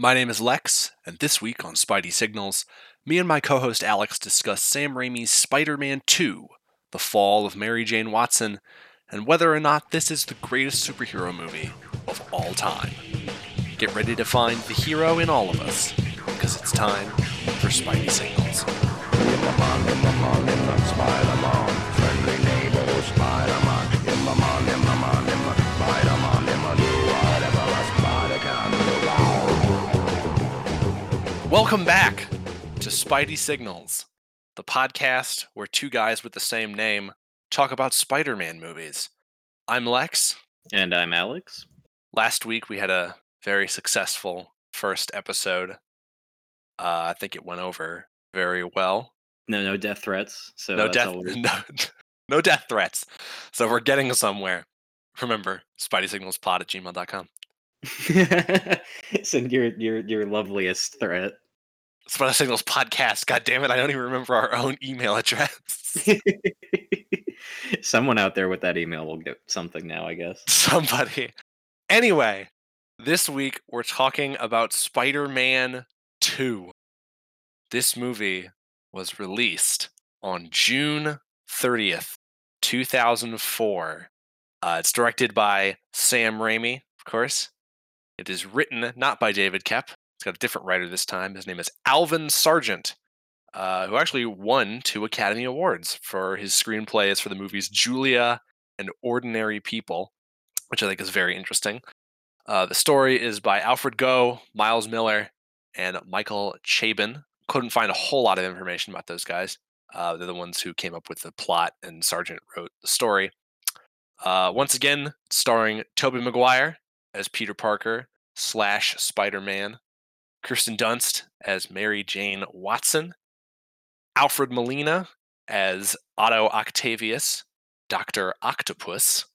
My name is Lex, and this week on Spidey Signals, me and my co host Alex discuss Sam Raimi's Spider Man 2, The Fall of Mary Jane Watson, and whether or not this is the greatest superhero movie of all time. Get ready to find the hero in all of us, because it's time for Spidey Signals. Welcome back to Spidey Signals, the podcast where two guys with the same name talk about Spider Man movies. I'm Lex. And I'm Alex. Last week we had a very successful first episode. Uh, I think it went over very well. No, no death threats. So no death, no, no death threats. So we're getting somewhere. Remember, SpideySignalsPod at gmail.com. Send your your your loveliest threat. Spidey Signals Podcast. God damn it, I don't even remember our own email address. Someone out there with that email will get something now, I guess. Somebody. Anyway, this week we're talking about Spider Man 2. This movie was released on June 30th, 2004. Uh, it's directed by Sam Raimi, of course. It is written not by David Koepp. It's got a different writer this time. His name is Alvin Sargent, uh, who actually won two Academy Awards for his screenplays for the movies Julia and Ordinary People, which I think is very interesting. Uh, the story is by Alfred Gough, Miles Millar, and Michael Chabon. Couldn't find a whole lot of information about those guys. Uh, they're the ones who came up with the plot, and Sargent wrote the story. Uh, once again, starring Tobey Maguire as Peter Parker slash Spider Man, Kirsten Dunst as Mary Jane Watson, Alfred Molina as Otto Octavius, Dr. Octopus,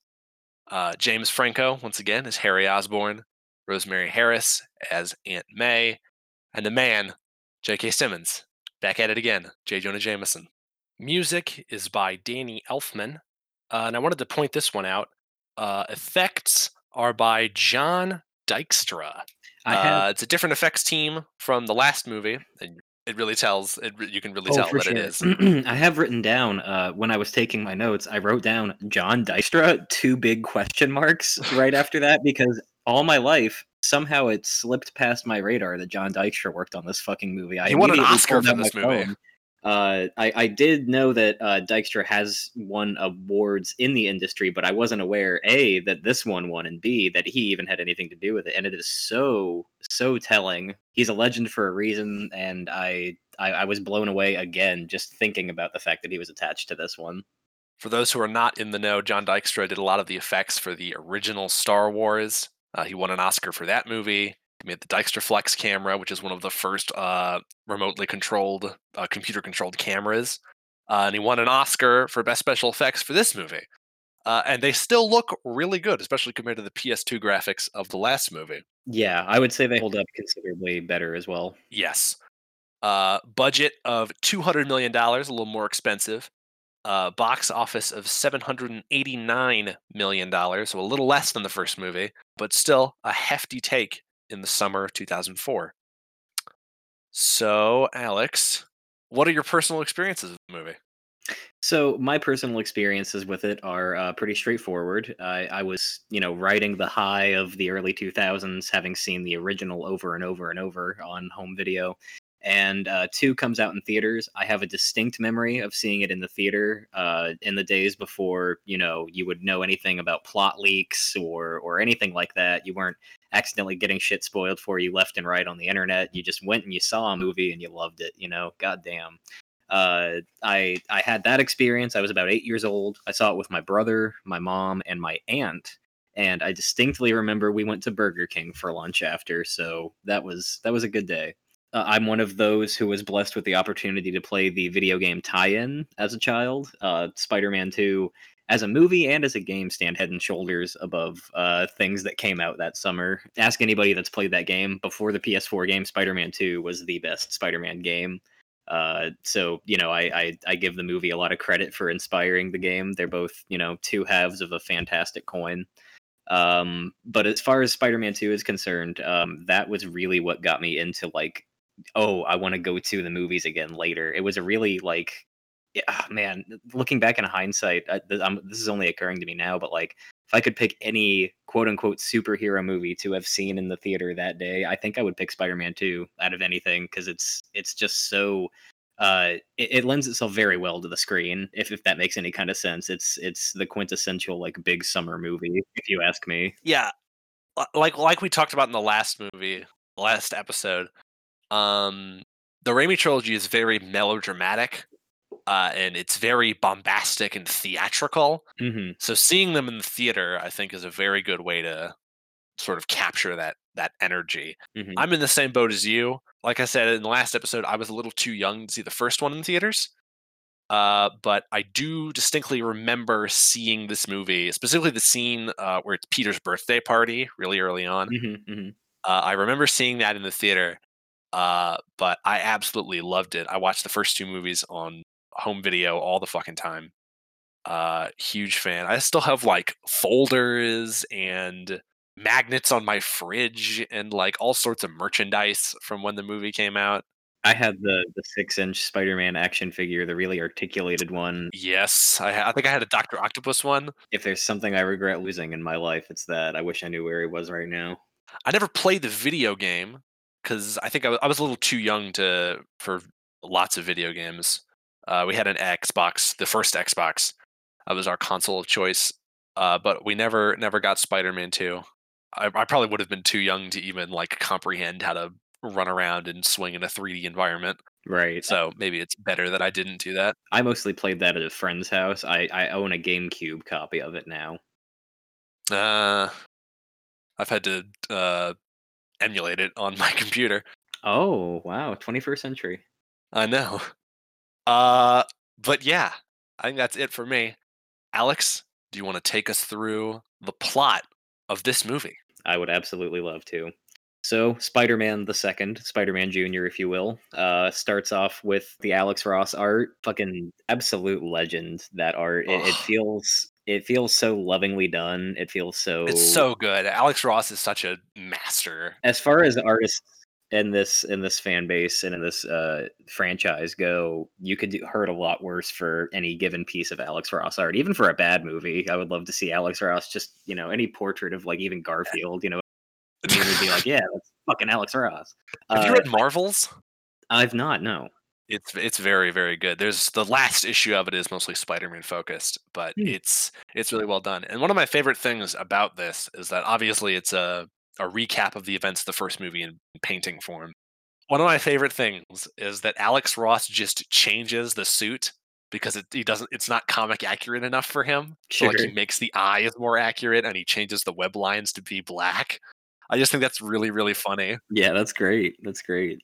uh, James Franco, once again, as Harry Osborn, Rosemary Harris as Aunt May, and the man, J.K. Simmons, back at it again, J. Jonah Jameson. Music is by Danny Elfman, uh, and I wanted to point this one out. Uh, effects are by John Dykstra. Have Uh, it's a different effects team from the last movie, and it really tells. It, re- you can really oh, tell that sure. it is. I have written down uh, when I was taking my notes. I wrote down John Dystra, two big question marks right after that because all my life somehow it slipped past my radar that John Dykstra worked on this fucking movie. I He won an Oscar for this movie. phone. Uh, I, I did know that uh, Dykstra has won awards in the industry, but I wasn't aware a that this one won, and b that he even had anything to do with it. And it is so so telling. He's a legend for a reason, and I I, I was blown away again just thinking about the fact that he was attached to this one. For those who are not in the know, John Dykstra did a lot of the effects for the original Star Wars. Uh, he won an Oscar for that movie. He made the Dykstraflex camera, which is one of the first uh, remotely controlled, uh, computer controlled cameras. Uh, and he won an Oscar for Best Special Effects for this movie. Uh, and they still look really good, especially compared to the PS2 graphics of the last movie. Yeah, I would say they hold up considerably better as well. Yes. Uh, budget of $200 million, a little more expensive. Uh, box office of $789 million, so a little less than the first movie, but still a hefty take in the summer of 2004. So, Alex, what are your personal experiences of the movie? So my personal experiences with it are uh, pretty straightforward. I, I was, you know, riding the high of the early 2000s, having seen the original over and over and over on home video. And uh, two comes out in theaters. I have a distinct memory of seeing it in the theater uh, in the days before, you know, you would know anything about plot leaks or or anything like that. You weren't accidentally getting shit spoiled for you left and right on the internet. You just went and you saw a movie and you loved it. You know, goddamn uh, I I had that experience. I was about eight years old. I saw it with my brother, my mom, and my aunt. And I distinctly remember we went to Burger King for lunch after. So that was that was a good day. Uh, I'm one of those who was blessed with the opportunity to play the video game tie-in as a child. Uh, Spider-Man 2 as a movie and as a game stand head and shoulders above uh, things that came out that summer. Ask anybody that's played that game before the PS4 game. Spider-Man 2 was the best Spider-Man game. Uh, so you know, I, I I give the movie a lot of credit for inspiring the game. They're both you know two halves of a fantastic coin. Um, but as far as Spider-Man 2 is concerned, um, that was really what got me into like, oh, I want to go to the movies again later. It was a really like, yeah, ah, man, looking back in hindsight, I, this is only occurring to me now, but like, if I could pick any quote unquote superhero movie to have seen in the theater that day, I think I would pick Spider-Man 2 out of anything because it's it's just so uh, it, it, lends itself very well to the screen. If if that makes any kind of sense, it's it's the quintessential like big summer movie, if you ask me. Yeah, like like we talked about in the last movie, last episode. Um, the Raimi trilogy is very melodramatic, uh, and it's very bombastic and theatrical. Mm-hmm. So seeing them in the theater, I think, is a very good way to sort of capture that that energy. Mm-hmm. I'm in the same boat as you. Like I said in the last episode, I was a little too young to see the first one in the theaters. Uh, but I do distinctly remember seeing this movie, specifically the scene uh, where it's Peter's birthday party, really early on. Mm-hmm, mm-hmm. Uh, I remember seeing that in the theater, uh, but I absolutely loved it. I watched the first two movies on home video all the fucking time. Uh, huge fan. I still have like folders and magnets on my fridge and like all sorts of merchandise from when the movie came out. I had the the six inch Spider Man action figure, the really articulated one. Yes, I, ha- I think I had a Doctor Octopus one. If there's something I regret losing in my life, it's that. I wish I knew where he was right now. I never played the video game because I think I was, I was a little too young to for lots of video games. Uh, we had an Xbox, the first Xbox. That was our console of choice. Uh, but we never never got Spider Man two. I, I probably would have been too young to even like comprehend how to run around and swing in a 3D environment. Right. So maybe it's better that I didn't do that. I mostly played that at a friend's house. I, I own a GameCube copy of it now. Uh, I've had to uh, emulate it on my computer. Oh wow, 21st century. I know. Uh, but yeah, I think that's it for me. Alex, do you want to take us through the plot of this movie? I would absolutely love to. So, Spider Man the second, Spider Man Jr., if you will, uh, starts off with the Alex Ross art. Fucking absolute legend, that art. It, it, feels. It feels so lovingly done. It feels so. It's so good. Alex Ross is such a master. As far as artists in this in this fan base and in this uh, franchise go, you could do, hurt a lot worse for any given piece of Alex Ross art. Even for a bad movie, I would love to see Alex Ross just you know any portrait of like even Garfield. You know, would be like, yeah, that's fucking Alex Ross. Have uh, you read Marvels? I've not. No. It's it's very very good. There's the last issue of it is mostly Spider-Man focused, but hmm. it's it's really well done. And one of my favorite things about this is that obviously it's a a recap of the events of the first movie in painting form. One of my favorite things is that Alex Ross just changes the suit because it he doesn't it's not comic accurate enough for him. Sure. So like he makes the eyes more accurate and he changes the web lines to be black. I just think that's really really funny. Yeah, that's great. That's great.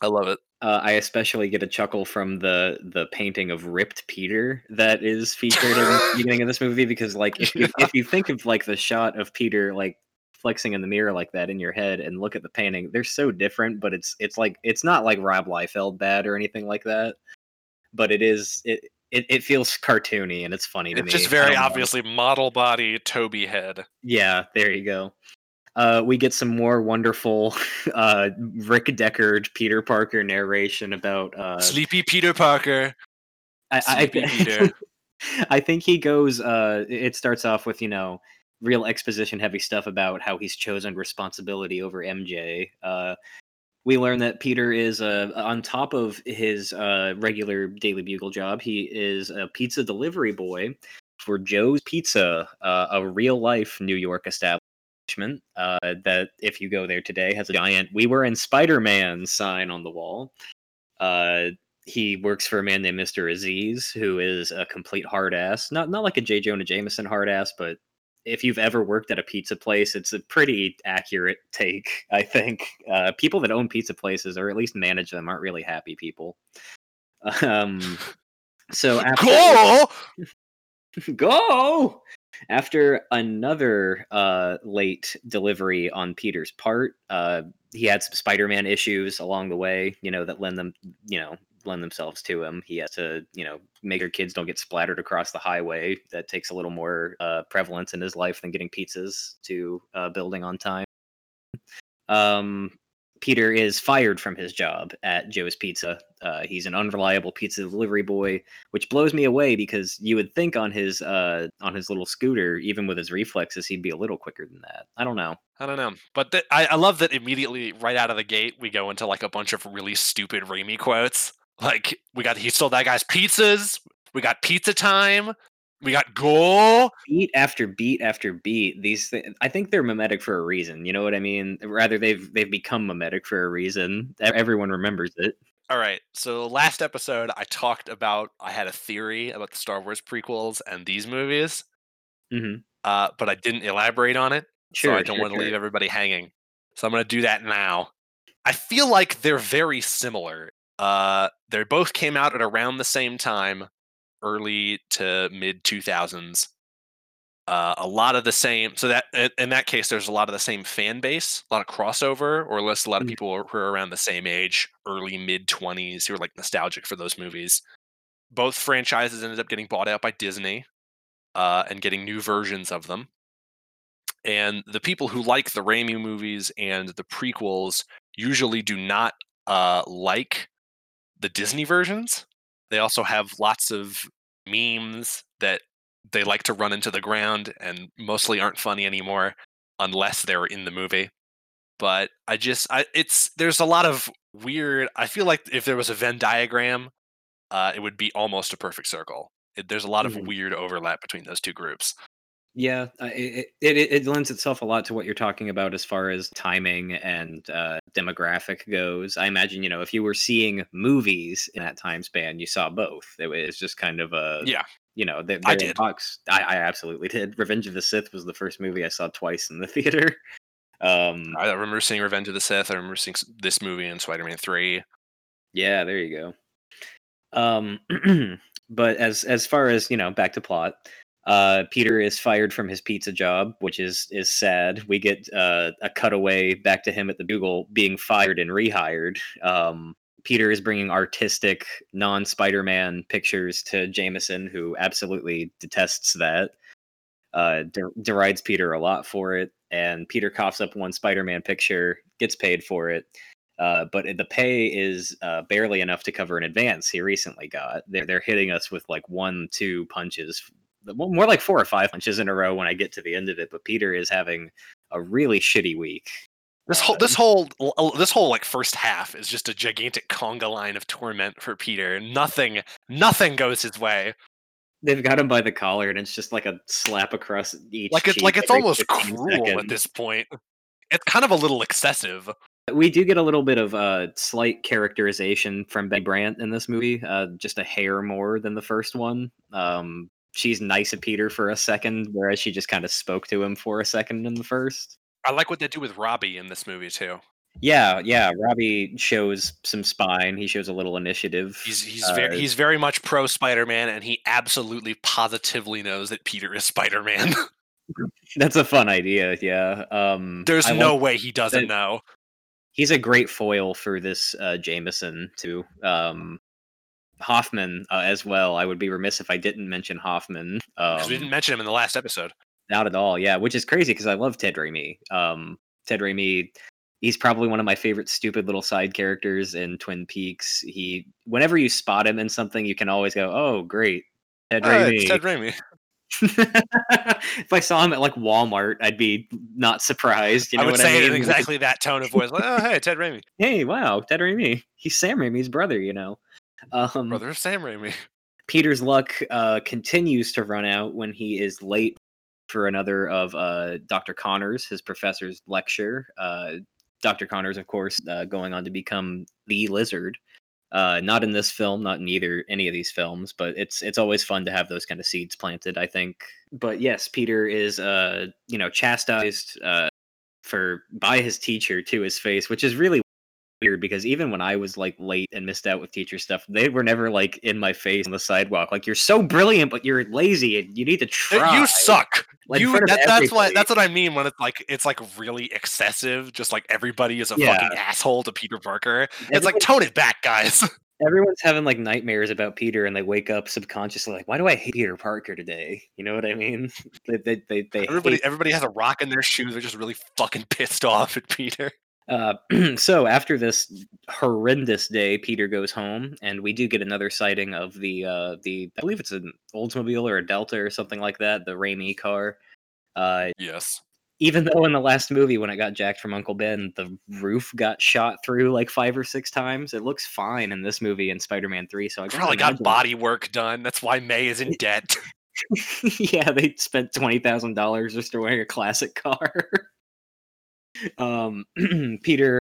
I love it. Uh, I especially get a chuckle from the the painting of ripped Peter that is featured in the beginning of this movie because like if you, if you think of like the shot of Peter like flexing in the mirror like that in your head and look at the painting, they're so different, but it's it's like it's not like Rob Liefeld bad or anything like that. But it is it it, it feels cartoony and it's funny it's just very obviously model body Tobey head. Yeah, there you go. Uh, we get some more wonderful uh, Rick Deckard Peter Parker narration about uh, Sleepy Peter Parker. I, Sleepy I, Peter. I think he goes. Uh, it starts off with you know real exposition heavy stuff about how he's chosen responsibility over MJ. Uh, we learn that Peter is uh, on top of his uh, regular Daily Bugle job. He is a pizza delivery boy for Joe's Pizza, uh, a real life New York establishment uh, that, if you go there today, has a giant "We were in Spider Man" sign on the wall. Uh, he works for a man named Mr. Aziz, who is a complete hard ass. Not not like a J. Jonah Jameson hard ass, but if you've ever worked at a pizza place, it's a pretty accurate take. I think uh, people that own pizza places or at least manage them aren't really happy people. Um, so after, go go after another uh, late delivery on Peter's part, uh, he had some Spider-Man issues along the way. You know that lend them, you know, lend themselves to him. He has to, you know, make sure kids don't get splattered across the highway. That takes a little more uh, prevalence in his life than getting pizzas to uh, building on time. Um, Peter is fired from his job at Joe's Pizza. Uh, he's an unreliable pizza delivery boy, which blows me away because you would think on his uh, on his little scooter, even with his reflexes, he'd be a little quicker than that. I don't know. I don't know, but th- I, I love that immediately right out of the gate we go into like a bunch of really stupid Raimi quotes. Like we got he stole that guy's pizzas. We got pizza time. We got goal. Beat after beat after beat. These th- I think they're mimetic for a reason. You know what I mean? Rather, they've they've become mimetic for a reason. Everyone remembers it. All right. So last episode I talked about I had a theory about the Star Wars prequels and these movies, hmm uh, but I didn't elaborate on it. Sure. so I don't sure, want to sure. leave everybody hanging. So I'm going to do that now. I feel like they're very similar. Uh, they both came out at around the same time, early to mid 2000s. Uh, a lot of the same. So that in- that case, there's a lot of the same fan base, a lot of crossover, or at least a lot of Mhm. people who are- who are around the same age, early mid 20s, who are like nostalgic for those movies. Both franchises ended up getting bought out by Disney uh, and getting new versions of them and the people who like the Raimi movies and the prequels usually do not uh, like the Disney versions. They also have lots of memes that they like to run into the ground and mostly aren't funny anymore unless they're in the movie. But I just, I, it's there's a lot of weird. I feel like if there was a Venn diagram, uh, it would be almost a perfect circle. It, there's a lot Mhm. of weird overlap between those two groups. Yeah, it, it it it lends itself a lot to what you're talking about as far as timing and uh, demographic goes. I imagine you know if you were seeing movies in that time span, you saw both. It was just kind of a Yeah. You know, they, I did. Box. I, I absolutely did. Revenge of the Sith was the first movie I saw twice in the theater. Um, I remember seeing Revenge of the Sith. I remember seeing this movie in Spider-Man Three. Yeah, there you go. Um, but as as far as you know, back to plot. Uh, Peter is fired from his pizza job, which is is sad. We get uh, a cutaway back to him at the Bugle being fired and rehired. Um, Peter is bringing artistic, non Spider Man pictures to Jameson, who absolutely detests that. Uh, der- derides Peter a lot for it, and Peter coughs up one Spider Man picture, gets paid for it, uh, but the pay is uh, barely enough to cover an advance he recently got. They're they're hitting us with like one, two punches, more like four or five punches in a row when I get to the end of it. But Peter is having a really shitty week. This whole this whole this whole like first half is just a gigantic conga line of torment for Peter. Nothing nothing goes his way. They've got him by the collar, and it's just like a slap across each. Like it's like it's almost 15 cruel at this point. It's kind of a little excessive. We do get a little bit of uh, slight characterization from Betty Brant in this movie, uh, just a hair more than the first one. Um, she's nice to Peter for a second, whereas she just kind of spoke to him for a second in the first. I like what they do with Robbie in this movie too. Yeah, yeah. Robbie shows some spine. He shows a little initiative. He's he's Uh, very he's very much pro Spider-Man, and he absolutely positively knows that Peter is Spider-Man. That's a fun idea. Yeah. Um, There's I no way he doesn't that- know. He's a great foil for this uh, Jameson too. Um, Hoffman uh, as well. I would be remiss if I didn't mention Hoffman. Um, we didn't mention him in the last episode. Not at all. Yeah, which is crazy because I love Ted Raimi. Um, Ted Raimi, he's probably one of my favorite stupid little side characters in Twin Peaks. He, whenever you spot him in something, you can always go, "Oh, great, Ted Oh, Raimi." Ted Raimi. if I saw him at like Walmart, I'd be not surprised. You know I would what say I it in exactly that tone of voice. Like, oh, hey, Ted Raimi, Hey, wow, Ted Raimi. He's Sam Raimi's brother. You know. Um, brother of Sam Raimi. Peter's luck uh, continues to run out when he is late for another of uh, Dr. Connors, his professor's lecture. Uh, Dr. Connors, of course, uh, going on to become the Lizard. Uh, not in this film, not in either any of these films, but it's it's always fun to have those kind of seeds planted. I think. But yes, Peter is uh, you know chastised uh, for by his teacher to his face, which is really weird because even when I was like late and missed out with teacher stuff, they were never like in my face on the sidewalk. Like you're so brilliant, but you're lazy and you need to Uh, try. You suck. Like, you that, that's what that's what I mean when it's like it's like really excessive. Just like everybody is a Yeah. fucking asshole to Peter Parker. It's like tone it back, guys. everyone's having like nightmares about Peter, and they wake up subconsciously like, "Why do I hate Peter Parker today?" You know what I mean? they they they, they Everybody, everybody has a rock in their shoes. They're just really fucking pissed off at Peter. Uh, so after this horrendous day, Peter goes home, and we do get another sighting of the uh, the I believe it's an Oldsmobile or a Delta or something like that, the Raimi car. Uh, Yes. even though in the last movie when it got jacked from Uncle Ben, the roof got shot through like five or six times. It looks fine in this movie in Spider-Man Three. So I Probably got imagine- body work done. That's why May is in debt. yeah, they spent twenty thousand dollars restoring a classic car. um, Peter,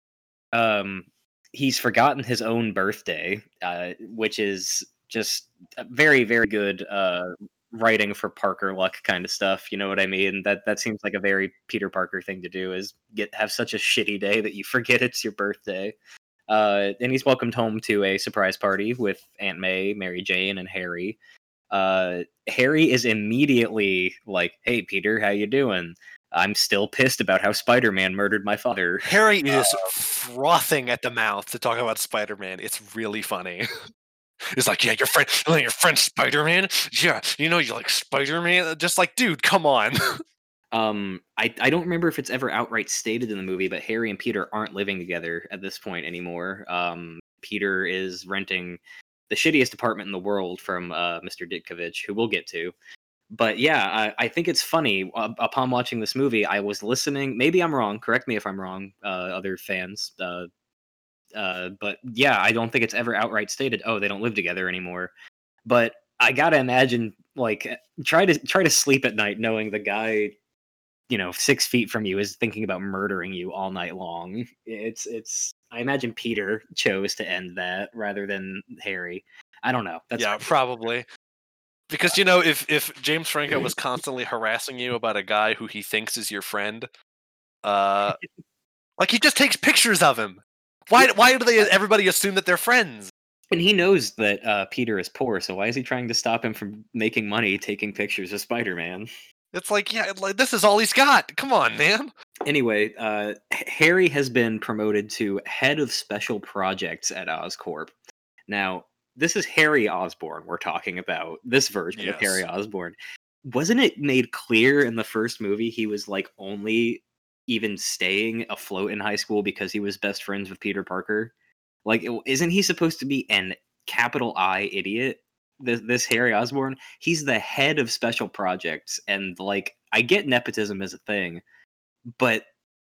um, he's forgotten his own birthday, uh, which is just very, very good uh, writing for Parker luck kind of stuff. You know what I mean? That that seems like a very Peter Parker thing to do. Is get have such a shitty day that you forget it's your birthday. Uh, and he's welcomed home to a surprise party with Aunt May, Mary Jane, and Harry. Uh, Harry is immediately like, "Hey, Peter, how you doing? I'm still pissed about how Spider-Man murdered my father." Harry is frothing at the mouth to talk about Spider-Man. It's really funny. It's like, yeah, your friend, you your friend Spider-Man. Yeah, you know, you like Spider-Man. Just like, dude, come on. Um, I I don't remember if it's ever outright stated in the movie, but Harry and Peter aren't living together at this point anymore. Um, Peter is renting the shittiest apartment in the world from uh, Mr. Ditkovich, who we'll get to. But yeah, I, I think it's funny. Uh, upon watching this movie, I was listening. Maybe I'm wrong. Correct me if I'm wrong, uh, other fans. Uh, uh, but yeah, I don't think it's ever outright stated. Oh, they don't live together anymore. But I gotta imagine, like, try to try to sleep at night knowing the guy you know six feet from you is thinking about murdering you all night long it's it's i imagine peter chose to end that rather than harry i don't know that's yeah, probably. Because you know, if if James Franco was constantly harassing you about a guy who he thinks is your friend, uh, like he just takes pictures of him. Why why do they everybody assume that they're friends? and he knows that uh, peter is poor so why is he trying to stop him from making money taking pictures of spider-man It's like, yeah, like this is all he's got. Come on, man. anyway uh, harry has been promoted to head of special projects at oscorp now this is harry osborn we're talking about this version of harry Yes. osborn. Wasn't it made clear in the first movie he was like only even staying afloat in high school because he was best friends with peter parker? Like isn't he supposed to be an capital i idiot this, this harry osborn? He's the head of special projects and like i get nepotism as a thing but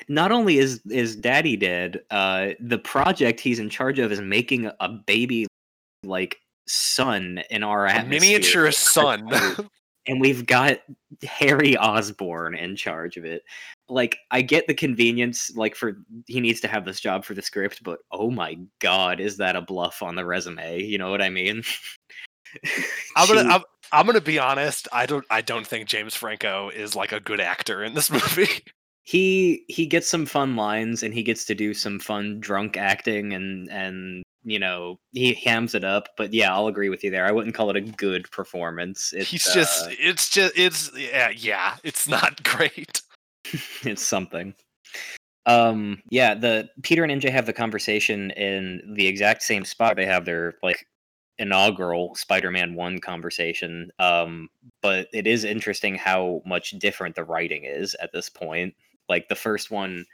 not only is is daddy dead uh the project he's in charge of is making a baby like sun in our A atmosphere miniature sun. and we've got Harry Osborn in charge of it. Like, I get the convenience, like for he needs to have this job for the script, but oh my god, is that a bluff on the resume? You know what I mean? I'm gonna I'm, I'm gonna be honest. I don't I don't think James Franco is like a good actor in this movie. he he gets some fun lines and he gets to do some fun drunk acting and and you know he hams it up. But yeah, I'll agree with you there. I wouldn't call it a good performance. It's, He's just uh, it's just it's yeah yeah it's not great. it's something. Um, yeah, the Peter and MJ have the conversation in the exact same spot. They have their like inaugural Spider-Man One conversation. Um, but it is interesting how much different the writing is at this point. Like the first one,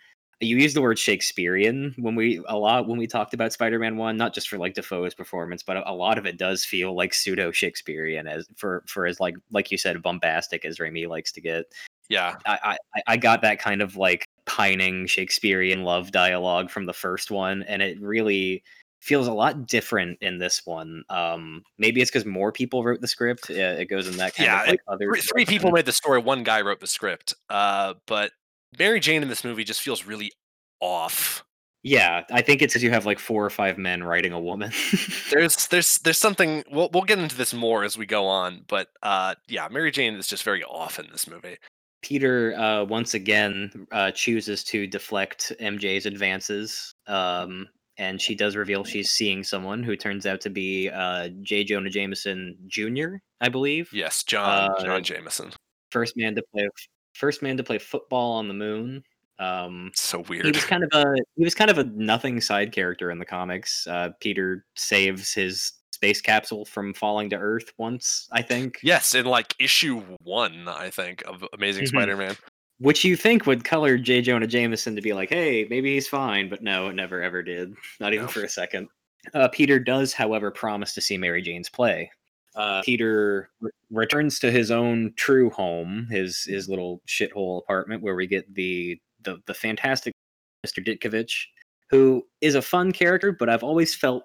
you use the word Shakespearean when we a lot when we talked about Spider-Man One, not just for like Dafoe's performance, but a, a lot of it does feel like pseudo Shakespearean as for for as like like you said bombastic as Raimi likes to get. Yeah, I, I I got that kind of like pining Shakespearean love dialogue from the first one, and it really feels a lot different in this one. Um, maybe it's because more people wrote the script. It goes in that kind Yeah, of like other. three, three people made the story. One guy wrote the script. Uh, but Mary Jane in this movie just feels really off. Yeah, I think it's because you have like four or five men writing a woman. There's there's there's something. We'll we'll get into this more as we go on. But uh, yeah, Mary Jane is just very off in this movie. Peter uh, once again uh, chooses to deflect MJ's advances, um, and she does reveal she's seeing someone who turns out to be uh, J. Jonah Jameson Jr. I believe. Yes, John Uh, John Jameson. first man to play first man to play football on the moon Um, So weird. he was kind of a he was kind of a nothing side character in the comics. Uh, Peter saves his space capsule from falling to Earth once, I think. Yes, in like issue one, I think, of Amazing Mhm. Spider-Man. Which you think would color J. Jonah Jameson to be like, hey, maybe he's fine, but no, it never ever did. Not even No. for a second. Uh, Peter does, however, promise to see Mary Jane's play. Uh, Peter re- returns to his own true home, his his little shithole apartment, where we get the the, the fantastic Mr. Ditkovich, who is a fun character, but I've always felt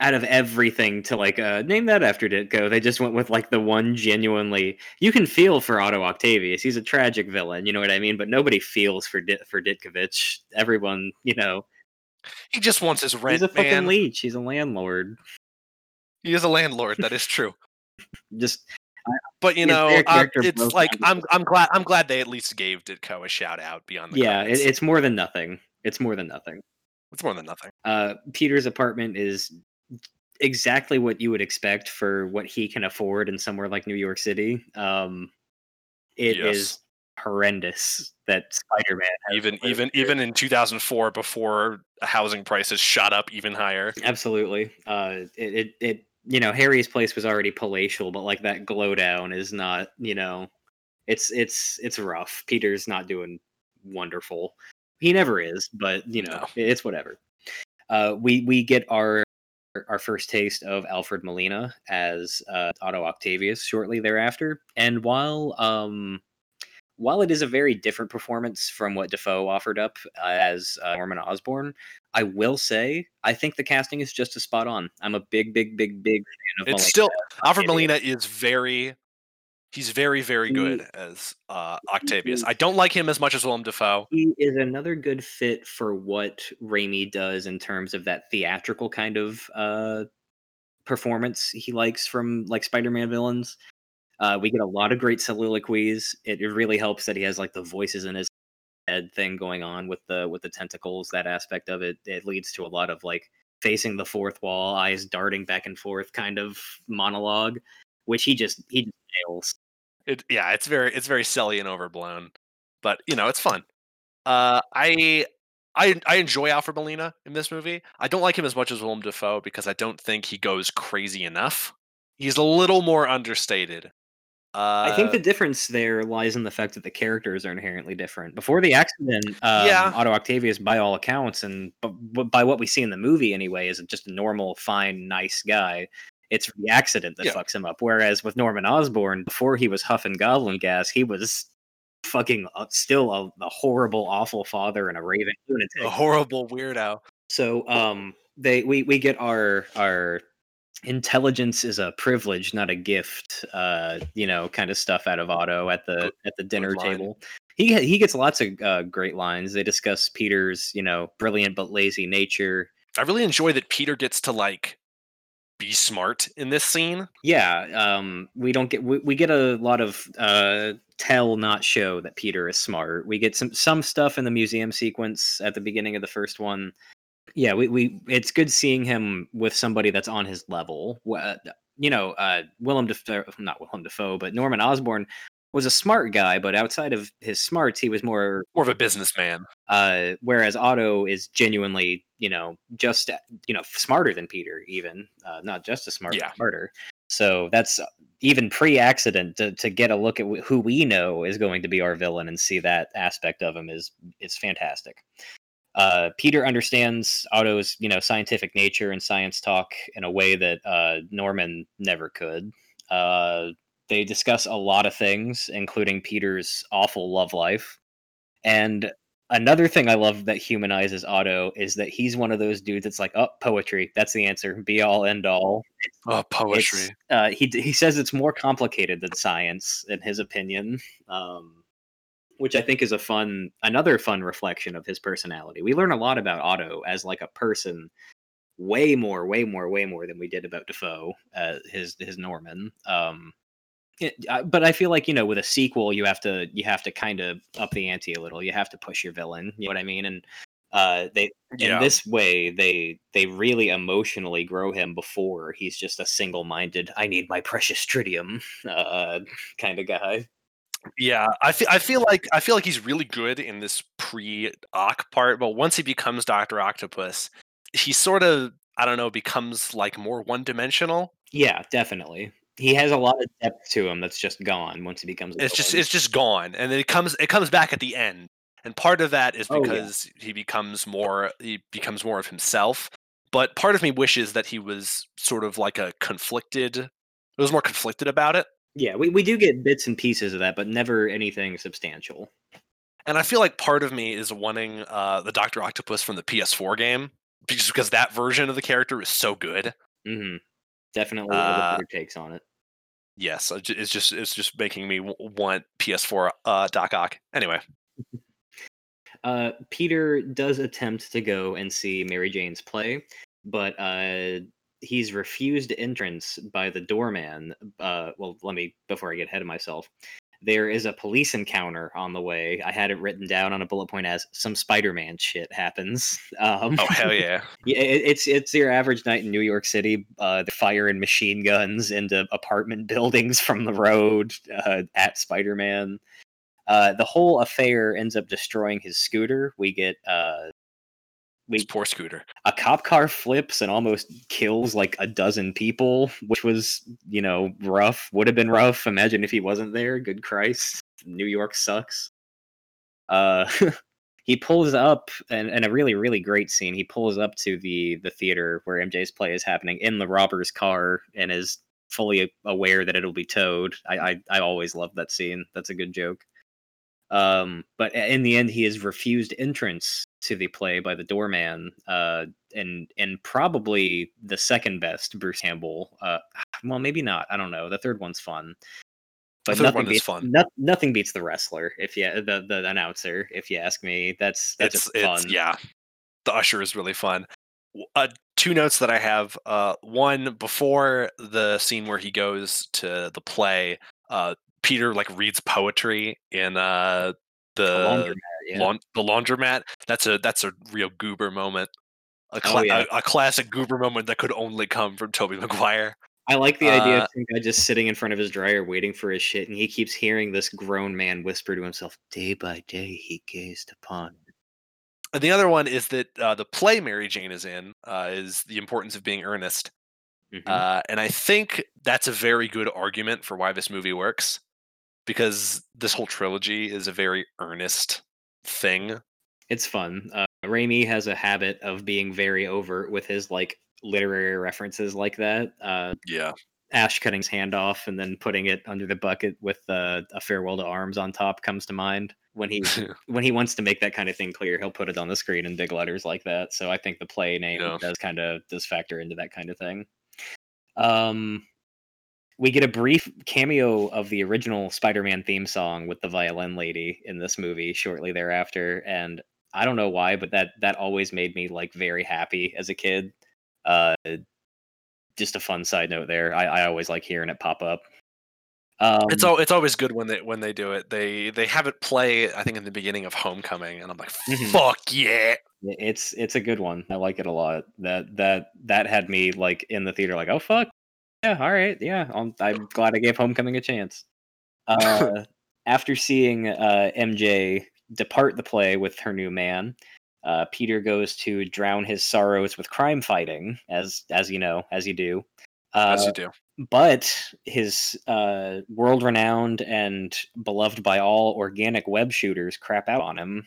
out of everything to like uh, name that after Ditko, they just went with like the one genuinely you can feel for Otto Octavius. He's a tragic villain, you know what I mean? But nobody feels for Dit- for Ditkovich. Everyone, you know, He just wants his rent, he's a fucking man. leech. He's a landlord. He is a landlord. That is true. Just But you know, uh, it's like I'm I'm glad I'm glad they at least gave Ditko a shout out beyond the yeah, it, it's more than nothing. It's more than nothing. it's more than nothing. Uh, Peter's apartment is exactly what you would expect for what he can afford in somewhere like New York City. Um, it is Yes. horrendous that Spider-Man has Even even here. even in 2004, before housing prices shot up even higher. Absolutely. Uh, it, it, it, you know, Harry's place was already palatial, but like that glow down is not, you know, it's, it's, it's rough. Peter's not doing wonderful. He never is, but you know, No. it's whatever. Uh, we, we get our, our first taste of Alfred Molina as uh, Otto Octavius shortly thereafter. And while, um, while it is a very different performance from what Dafoe offered up uh, as uh, Norman Osborn, I will say I think the casting is just as spot on. I'm a big, big, big, big fan of It's Molina. still Alfred. Molina is very he's very very He- good as uh, Octavius. I don't like him as much as Willem Dafoe. He is another good fit for what Raimi does in terms of that theatrical kind of uh, performance he likes from like Spider-Man villains. Uh, we get a lot of great soliloquies. It, it really helps that he has like the voices in his head thing going on with the with the tentacles. That aspect of it it leads to a lot of like facing the fourth wall, eyes darting back and forth kind of monologue, which he just he nails. It, yeah, it's very it's very silly and overblown, but you know it's fun. Uh, I I I enjoy Alfred Molina in this movie. I don't like him as much as Willem Dafoe because I don't think he goes crazy enough. He's a little more understated. Uh, I think the difference there lies in the fact that the characters are inherently different. Before the accident, um, Yeah. Otto Octavius, by all accounts, and b- b- by what we see in the movie anyway, is just a normal, fine, nice guy. It's the accident that Yeah. fucks him up. Whereas with Norman Osborn, before he was huffing goblin gas, he was fucking uh, still a, a horrible, awful father and a raving lunatic. a horrible weirdo. So um they we we get our our intelligence is a privilege, not a gift, uh, you know, kind of stuff out of Otto at the at the dinner table. He he gets lots of uh, great lines. They discuss Peter's, you know, brilliant but lazy nature. I really enjoy that Peter gets to like be smart in this scene. Yeah, um, we don't get we, we get a lot of uh, tell not show that Peter is smart. We get some some stuff in the museum sequence at the beginning of the first one. Yeah, we, we it's good seeing him with somebody that's on his level. Uh, You know, uh, Willem Dafoe, not Willem Dafoe, but Norman Osborn was a smart guy, but outside of his smarts, he was more More of a businessman. uh, whereas Otto is genuinely, you know, just you know smarter than Peter, even uh, not just as smart, Yeah. smarter. So that's uh, even pre-accident to, to get a look at who we know is going to be our villain and see that aspect of him is is fantastic. Uh, Peter understands Otto's you know scientific nature and science talk in a way that uh, Norman never could. Uh, they discuss a lot of things, including Peter's awful love life. And another thing I love that humanizes Otto is that he's one of those dudes that's like, oh, poetry. That's the answer. Be all, end all. Oh, poetry. uh, he he says it's more complicated than science, in his opinion, um, which I think is a fun, another fun reflection of his personality. We learn a lot about Otto as like a person, way more, way more, way more than we did about Dafoe, uh, his his Norman. Um, it, uh, but I feel like you know, with a sequel, you have to you have to kind of up the ante a little. You have to push your villain. You know what I mean? And uh, they Yeah. in this way they they really emotionally grow him before he's just a single-minded i need my precious tritium uh kind of guy Yeah, I feel I feel like I feel like he's really good in this pre-Ock part, but once he becomes Doctor Octopus, he sort of I don't know becomes like more one-dimensional. Yeah, definitely. He has a lot of depth to him that's just gone once he becomes. a It's just it's just gone, and then it comes it comes back at the end, and part of that is Oh, yeah. because he becomes more he becomes more of himself. But part of me wishes that he was sort of like a conflicted. It was more conflicted about it. Yeah, we, we do get bits and pieces of that, but never anything substantial. And I feel like part of me is wanting uh, the Doctor Octopus from the PS4 game, just because that version of the character is so good. hmm Definitely Uh, takes on it. Yes, it's just it's just making me want PS4 uh, Doc Ock. Anyway, Uh, Peter does attempt to go and see Mary Jane's play, but uh, he's refused entrance by the doorman. Uh, well, let me before I get ahead of myself. There is a police encounter on the way. I had it written down on a bullet point as some Spider-Man shit happens. Um, oh hell yeah, yeah, it, it's it's your average night in New York City. Uh, they're firing machine guns into apartment buildings from the road uh, at Spider-Man. Uh, the whole affair ends up destroying his scooter. We get uh, poor Scooter. a cop car flips and almost kills like a dozen people, which was you know rough. Would have been rough. Imagine if he wasn't there. Good Christ, New York sucks. Uh, he pulls up and, and a really really great scene. He pulls up to the the theater where MJ's play is happening in the robber's car and is fully aware that it'll be towed. I I, I always love that scene. That's a good joke. Um, but in the end, he is refused entrance to the play by the doorman, uh, and and probably the second best Bruce Campbell. Uh, well, maybe not. I don't know. The third one's fun, but nothing beats fun. no- nothing beats the wrestler. If you the the announcer, if you ask me, that's that's it's just it's fun. yeah. The Usher is really fun. Uh, two notes that I have. Uh, one before the scene where he goes to the play. Uh, Peter like reads poetry in uh A the laundromat, yeah. the laundromat. That's a that's a real goober moment. A, Oh, yeah. a, a classic goober moment that could only come from Tobey Maguire. I like the idea Uh, of some guy just sitting in front of his dryer waiting for his shit, and he keeps hearing this grown man whisper to himself, "Day by day, he gazed upon." it." And the other one is that uh, the play Mary Jane is in uh, is the importance of being earnest. Mhm. Uh, and I think that's a very good argument for why this movie works, because this whole trilogy is a very earnest thing. it's fun. Uh, Raimi has a habit of being very overt with his like literary references like that. Uh, Yeah, Ash cutting his hand off and then putting it under the bucket with uh, a farewell to arms on top comes to mind. When he when he wants to make that kind of thing clear, he'll put it on the screen in big letters like that. So I think the play name Yeah. does kind of does factor into that kind of thing. Um, we get a brief cameo of the original Spider-Man theme song with the violin lady in this movie shortly thereafter, and I don't know why, but that that always made me like very happy as a kid. Uh, just a fun side note there. I, I always like hearing it pop up. Um, it's all it's always good when they when they do it. They they have it play. I think in the beginning of Homecoming, and I'm like, Mhm. fuck yeah. it's it's a good one. I like it a lot. That that that had me like in the theater, like, oh fuck, yeah, all right, yeah. I'm, I'm glad I gave Homecoming a chance. Uh, after seeing uh, MJ depart the play with her new man, uh, Peter goes to drown his sorrows with crime fighting, as as you know, as you do. Uh, As you do. but his uh, world renowned and beloved by all organic web shooters crap out on him.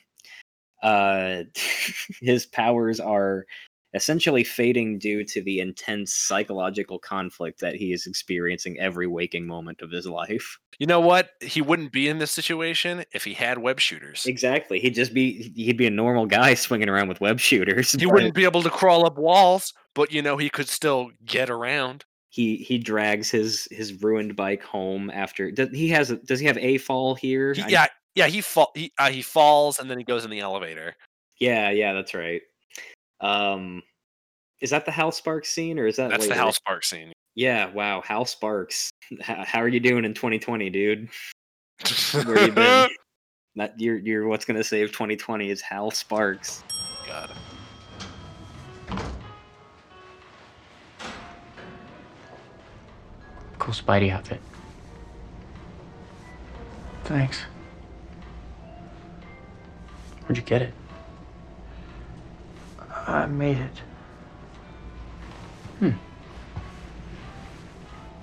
Uh, his powers are essentially fading due to the intense psychological conflict that he is experiencing every waking moment of his life. You know what? He wouldn't be in this situation if he had web shooters. Exactly. He'd just be he'd be a normal guy swinging around with web shooters. He wouldn't be able to crawl up walls, but you know he could still get around. He he drags his his ruined bike home after. Does he has? a- Does he have a fall here? He- yeah, yeah. He fall. He uh, he falls and then he goes in the elevator. Yeah, yeah, that's right. Um, is that the Hal Sparks scene, or is that That's the later? Hal Sparks scene. Yeah, wow, Hal Sparks. How, how are you doing in 2020, dude? Where you been? That you're you're what's gonna save 2020 is Hal Sparks. God. Cool Spidey outfit. Thanks. Where'd you get it? I made it. Hmm.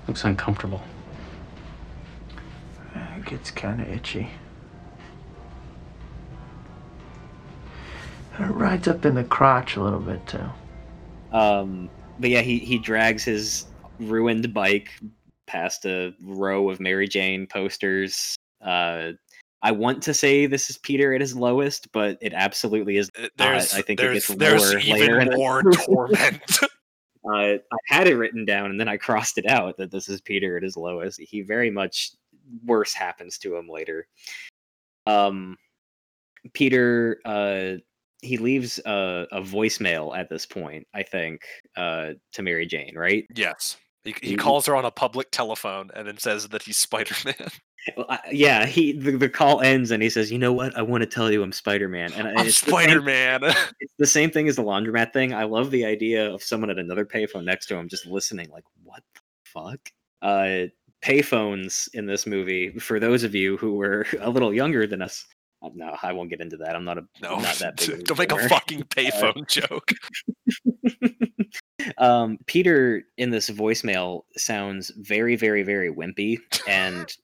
Looks uncomfortable. It gets kind of itchy. It rides up in the crotch a little bit too. Um, but yeah, he he drags his ruined bike past a row of Mary Jane posters. Uh, I want to say this is Peter at his lowest, but it absolutely is. Uh, There's, I think it there's, gets there's lower later even more torment. Uh, I had it written down and then I crossed it out that this is Peter at his lowest. He very much worse happens to him later. Um, Peter, uh, he leaves a, a voicemail at this point, I think, uh, to Mary Jane, right? yes. He, he calls her on a public telephone and then says that he's Spider Man. Well, I, yeah, he the, the call ends and he says, "You know what? I want to tell you I'm Spider Man." And I'm it's the same- Spider Man. it's the same thing as the laundromat thing. I love the idea of someone at another payphone next to him just listening, like, what the fuck? Uh, payphones in this movie, for those of you who were a little younger than us, uh, no, I won't get into that. I'm not a no, not that big. don't make a fucking payphone joke. Um, Peter in this voicemail sounds very, very, very wimpy, and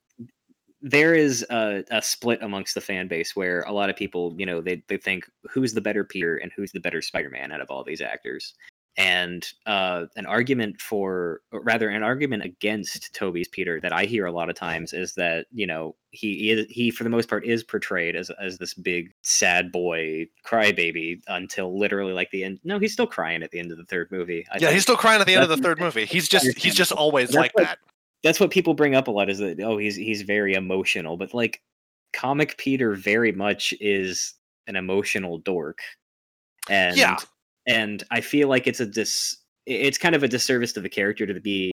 there is a, a split amongst the fan base where a lot of people, you know, they they think who's the better Peter and who's the better Spider-Man out of all these actors. And uh, an argument for, or rather, an argument against Tobey's Peter that I hear a lot of times is that you know he he, is, he for the most part is portrayed as as this big sad boy crybaby until literally like the end. No, he's still crying at the end of the third movie. I Yeah, think. he's still crying at the end of the third movie. He's just he's just always like what- that. that's what people bring up a lot is that oh he's he's very emotional but like comic peter very much is an emotional dork and Yeah. And i feel like it's a dis it's kind of a disservice to the character to be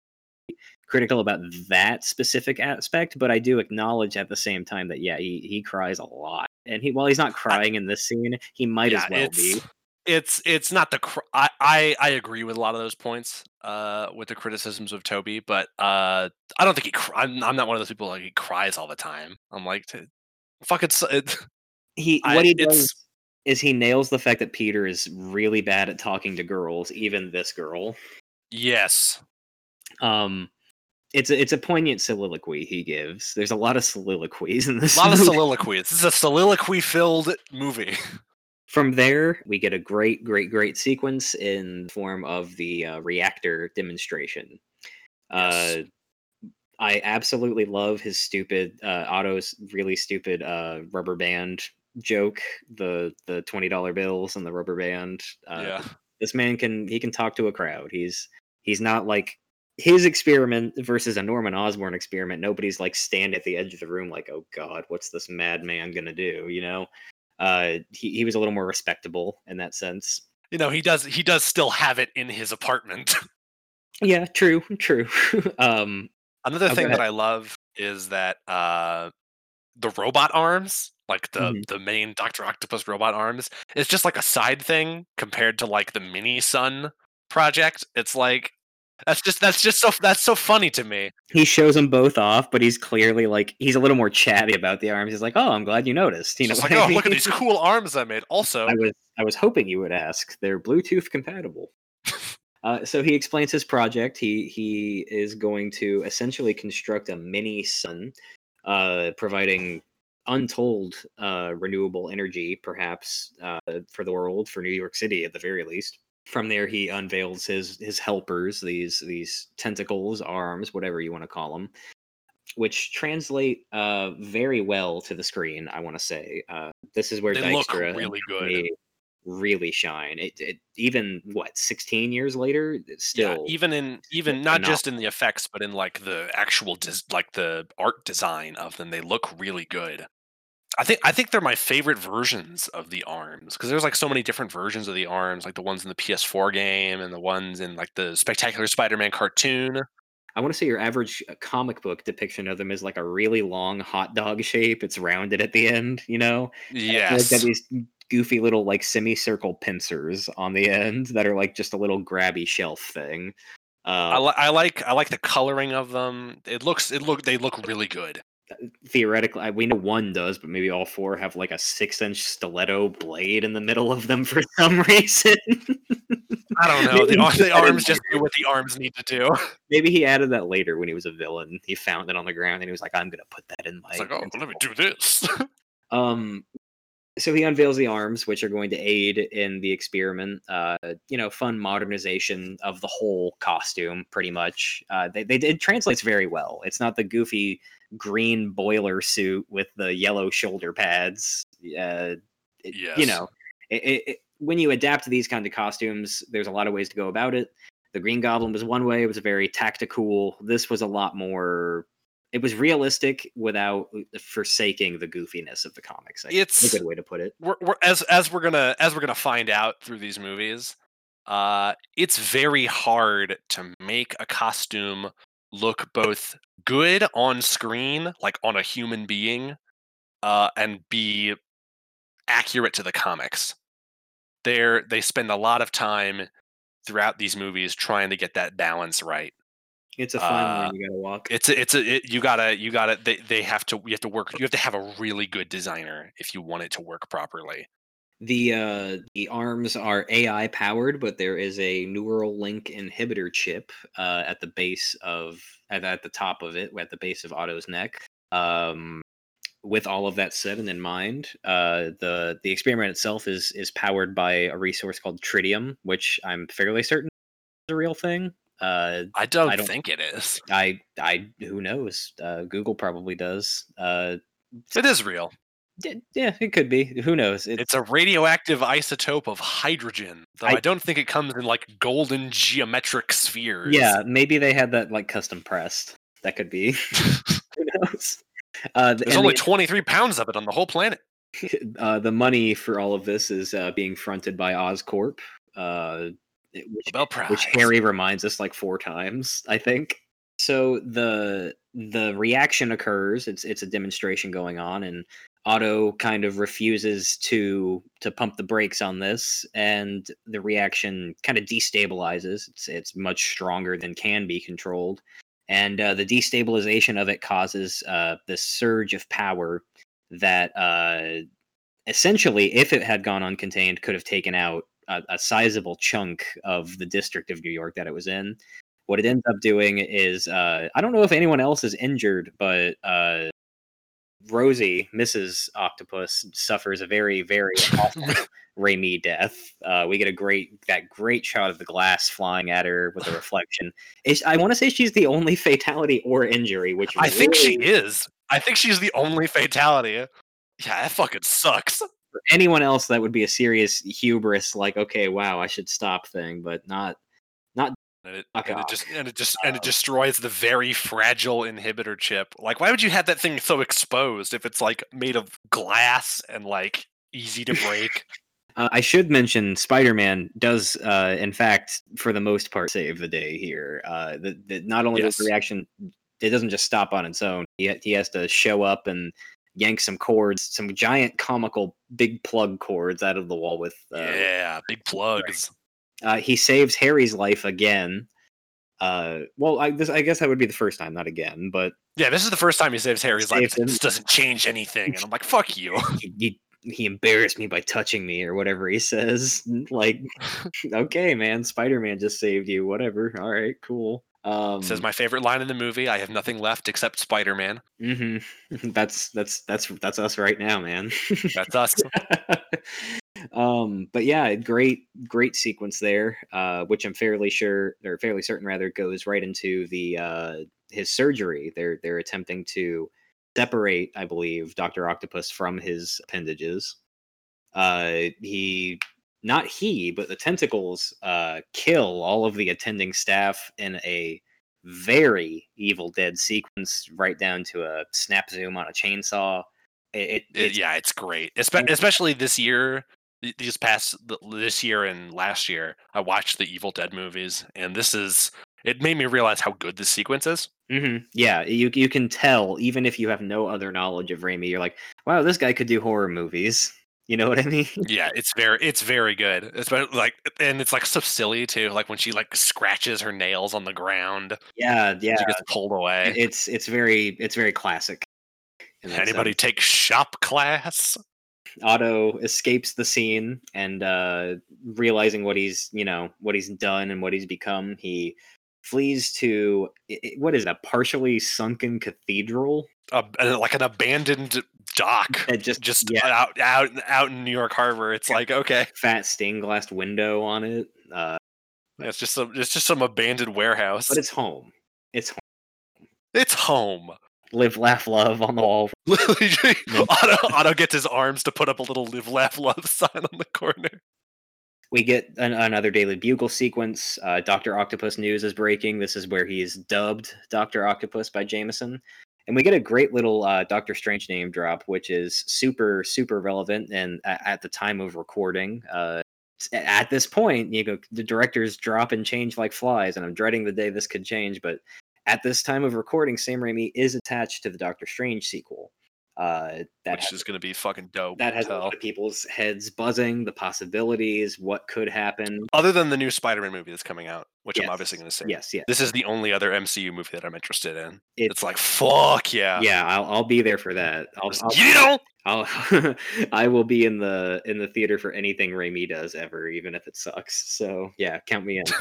critical about that specific aspect but i do acknowledge at the same time that yeah he he cries a lot and he while he's not crying in this scene he might as well it's, be It's it's not the cr- I, I I agree with a lot of those points uh with the criticisms of Tobey, but uh I don't think he cr- I'm I'm not one of those people like he cries all the time. I'm like to, fucking s- it, he I- what he it's- does is he nails the fact that peter is really bad at talking to girls even this girl yes. um it's a, it's a poignant soliloquy he gives there's a lot of soliloquies in this A lot of soliloquies. This is a soliloquy filled movie. from there we get a great great great sequence in the form of the uh, reactor demonstration Yes. uh i absolutely love his stupid uh otto's really stupid uh rubber band joke the the $20 bills and the rubber band uh, yeah. this man can he can talk to a crowd he's he's not like his experiment versus a norman osborn experiment nobody's like stand at the edge of the room like oh god what's this madman gonna do you know uh he, he was a little more respectable in that sense You know, he does he does still have it in his apartment. yeah true true um Another thing that. I love is that uh the robot arms, like the Mhm. the main Doctor Octopus robot arms, is just like a side thing compared to like the mini sun project. It's like that's just that's just so that's so funny to me. he shows them both off but he's clearly like he's a little more chatty about the arms he's like oh i'm glad you noticed you know like, I oh, look at these cool arms I made. Also, I was I was hoping you would ask. They're Bluetooth compatible. uh, so he explains his project. He he is going to essentially construct a mini sun, uh, providing untold uh, renewable energy, perhaps uh, for the world, for New York City at the very least. From there, he unveils his his helpers, these these tentacles, arms, whatever you want to call them, which translate uh, very well to the screen. I want to say uh, this is where they look really good. really shine. It, it even what 16 years later, still yeah, even in even not phenomenal. just in the effects, but in like the actual des- like the art design of them, they look really good. I think I think they're my favorite versions of the arms because there's like so many different versions of the arms, like the ones in the PS4 game and the ones in like the Spectacular Spider-Man cartoon. I want to say your average uh, comic book depiction of them is like a really long hot dog shape. It's rounded at the end, you know. Yes, got these goofy little like semicircle pincers on the end that are like just a little grabby shelf thing. I, Uh, li- I like I like the coloring of them. It looks it look they look really good. Theoretically we know one does but maybe all four have like a six inch stiletto blade in the middle of them for some reason I don't know. The, he ar- put the arms just do what the arms need to do. maybe he added that later when he was a villain he found it on the ground and he was like i'm gonna put that in my It's like, oh, let me do this. Um, so he unveils the arms, which are going to aid in the experiment. Uh, you know, fun modernization of the whole costume, pretty much. Uh, they, they it translates very well. It's not the goofy green boiler suit with the yellow shoulder pads. Uh, it- You know, it, it, when you adapt these kind of costumes, there's a lot of ways to go about it. The Green Goblin was one way; it was very tactical. This was a lot more it was realistic without uh, forsaking the goofiness of the comics. I It's- a good way to put it. we're, we're as as we're gonna as we're gonna find out through these movies uh it's very hard to make a costume look both good on screen like on a human being uh and be accurate to the comics. They're they spend a lot of time throughout these movies trying to get that balance right. It's a fine uh, line you gotta walk. it's a, it's a it, you gotta you gotta they, they have to you have to work you have to have a really good designer if you want it to work properly The uh, the arms are AI powered, but there is a neural link inhibitor chip uh, at the base of at, at the top of it, at the base of Otto's neck. Um, with all of that said and in mind, uh, the the experiment itself is is powered by a resource called tritium, which I'm fairly certain is a real thing. Uh, i don't, I don't- think it is I I who knows? Uh, Google probably does. Uh, it is real yeah, it could be. Who knows? It's, It's a radioactive isotope of hydrogen, though I, I- don't think it comes in like golden geometric spheres. yeah, maybe they had that like custom pressed. That could be. who knows? Uh, There's only the, 23 pounds of it on the whole planet. uh, the money for all of this is uh, being fronted by Oscorp, uh, which which Harry reminds us like four times, I think. So the the reaction occurs. It's it's a demonstration going on, and Otto kind of refuses to to pump the brakes on this, and the reaction kind of destabilizes. It's it's much stronger than can be controlled, and uh, the destabilization of it causes uh, this surge of power that uh, essentially, if it had gone uncontained, could have taken out a, a sizable chunk of the district of New York that it was in. What it ends up doing is, uh, I don't know if anyone else is injured, but uh, Rosie, Mrs. Octopus, suffers a very, very awful Raimi death. Uh, we get a great that great shot of the glass flying at her with a reflection. Is I want to say she's the only fatality or injury, which I think she is. I think she's the only fatality. Yeah, that fucking sucks. for anyone else that would be a serious hubris, like okay, wow, I should stop thing, but not And it, and it just and it just and it Um, destroys the very fragile inhibitor chip. Like, why would you have that thing so exposed if it's like made of glass and like easy to break? Uh, I should mention Spider-Man does, uh, in fact, for the most part, save the day here. Uh, the, the, not only does the reaction, it doesn't just stop on its own. He, he has to show up and yank some cords, some giant comical big plug cords out of the wall with. Uh, yeah, big plugs. Uh, he saves Harry's life again. Uh, well, I, this, I guess that would be the first time, not again, but Yeah, this is the first time he saves Harry's life. Him. This doesn't change anything, and I'm like, fuck you. he, he he embarrassed me by touching me or whatever he says. Like, okay, man, Spider Man just saved you. Whatever. All right, cool. Um, Says my favorite line in the movie. I have nothing left except Spider-Man. mhm. That's that's that's that's us right now, man. That's us. um, but yeah, great great sequence there, uh, which I'm fairly sure or fairly certain rather goes right into the uh, his surgery. They're they're attempting to separate, I believe, Doctor Octopus from his appendages. Uh, he not he, but the tentacles uh, kill all of the attending staff in a very Evil Dead sequence, right down to a snap zoom on a chainsaw. It, it, It- it's- yeah, it's great. Espe- especially this year, th- these past this year and last year, I watched the Evil Dead movies, and this is it made me realize how good this sequence is. hmm Yeah, you you can tell even if you have no other knowledge of Raimi, you're like, wow, this guy could do horror movies. You know what I mean? Yeah, it's very it's very good. It's like and it's like so silly too. Like when she like scratches her nails on the ground, yeah, yeah. she gets pulled away. It's it's very it's very classic. Anybody sense. take shop class? Otto escapes the scene and uh, realizing what he's, you know, what he's done and what he's become, he flees to what is it, a partially sunken cathedral Uh, like an abandoned dock, that just just yeah, out out out in New York Harbor. It's like okay, fat stained glass window on it. Uh, it's just some it's just some abandoned warehouse. but it's home. It's home. It's home. Live, laugh, love on the wall. Otto, Otto gets his arms to put up a little "Live, Laugh, Love" sign on the corner. We get an, another Daily Bugle sequence. Uh, Doctor Octopus news is breaking. This is where he is dubbed Doctor Octopus by Jameson. And we get a great little uh, Doctor Strange name drop, which is super, super relevant. And at the time of recording, uh, at this point, you know, the directors drop and change like flies, and I'm dreading the day this could change. But at this time of recording, Sam Raimi is attached to the Doctor Strange sequel. Uh, that which is gonna be fucking dope. that has a lot of people's heads buzzing, the possibilities, what could happen. Other than the new Spider-Man movie that's coming out, which I'm obviously going to see. Yes, yes. This is the only other MCU movie that I'm interested in. It's- It's like fuck yeah. yeah, I'll, I'll be there for that. I'll, You know, I'll, I'll I will be in the in the theater for anything Raimi does ever, even if it sucks. So yeah, count me in.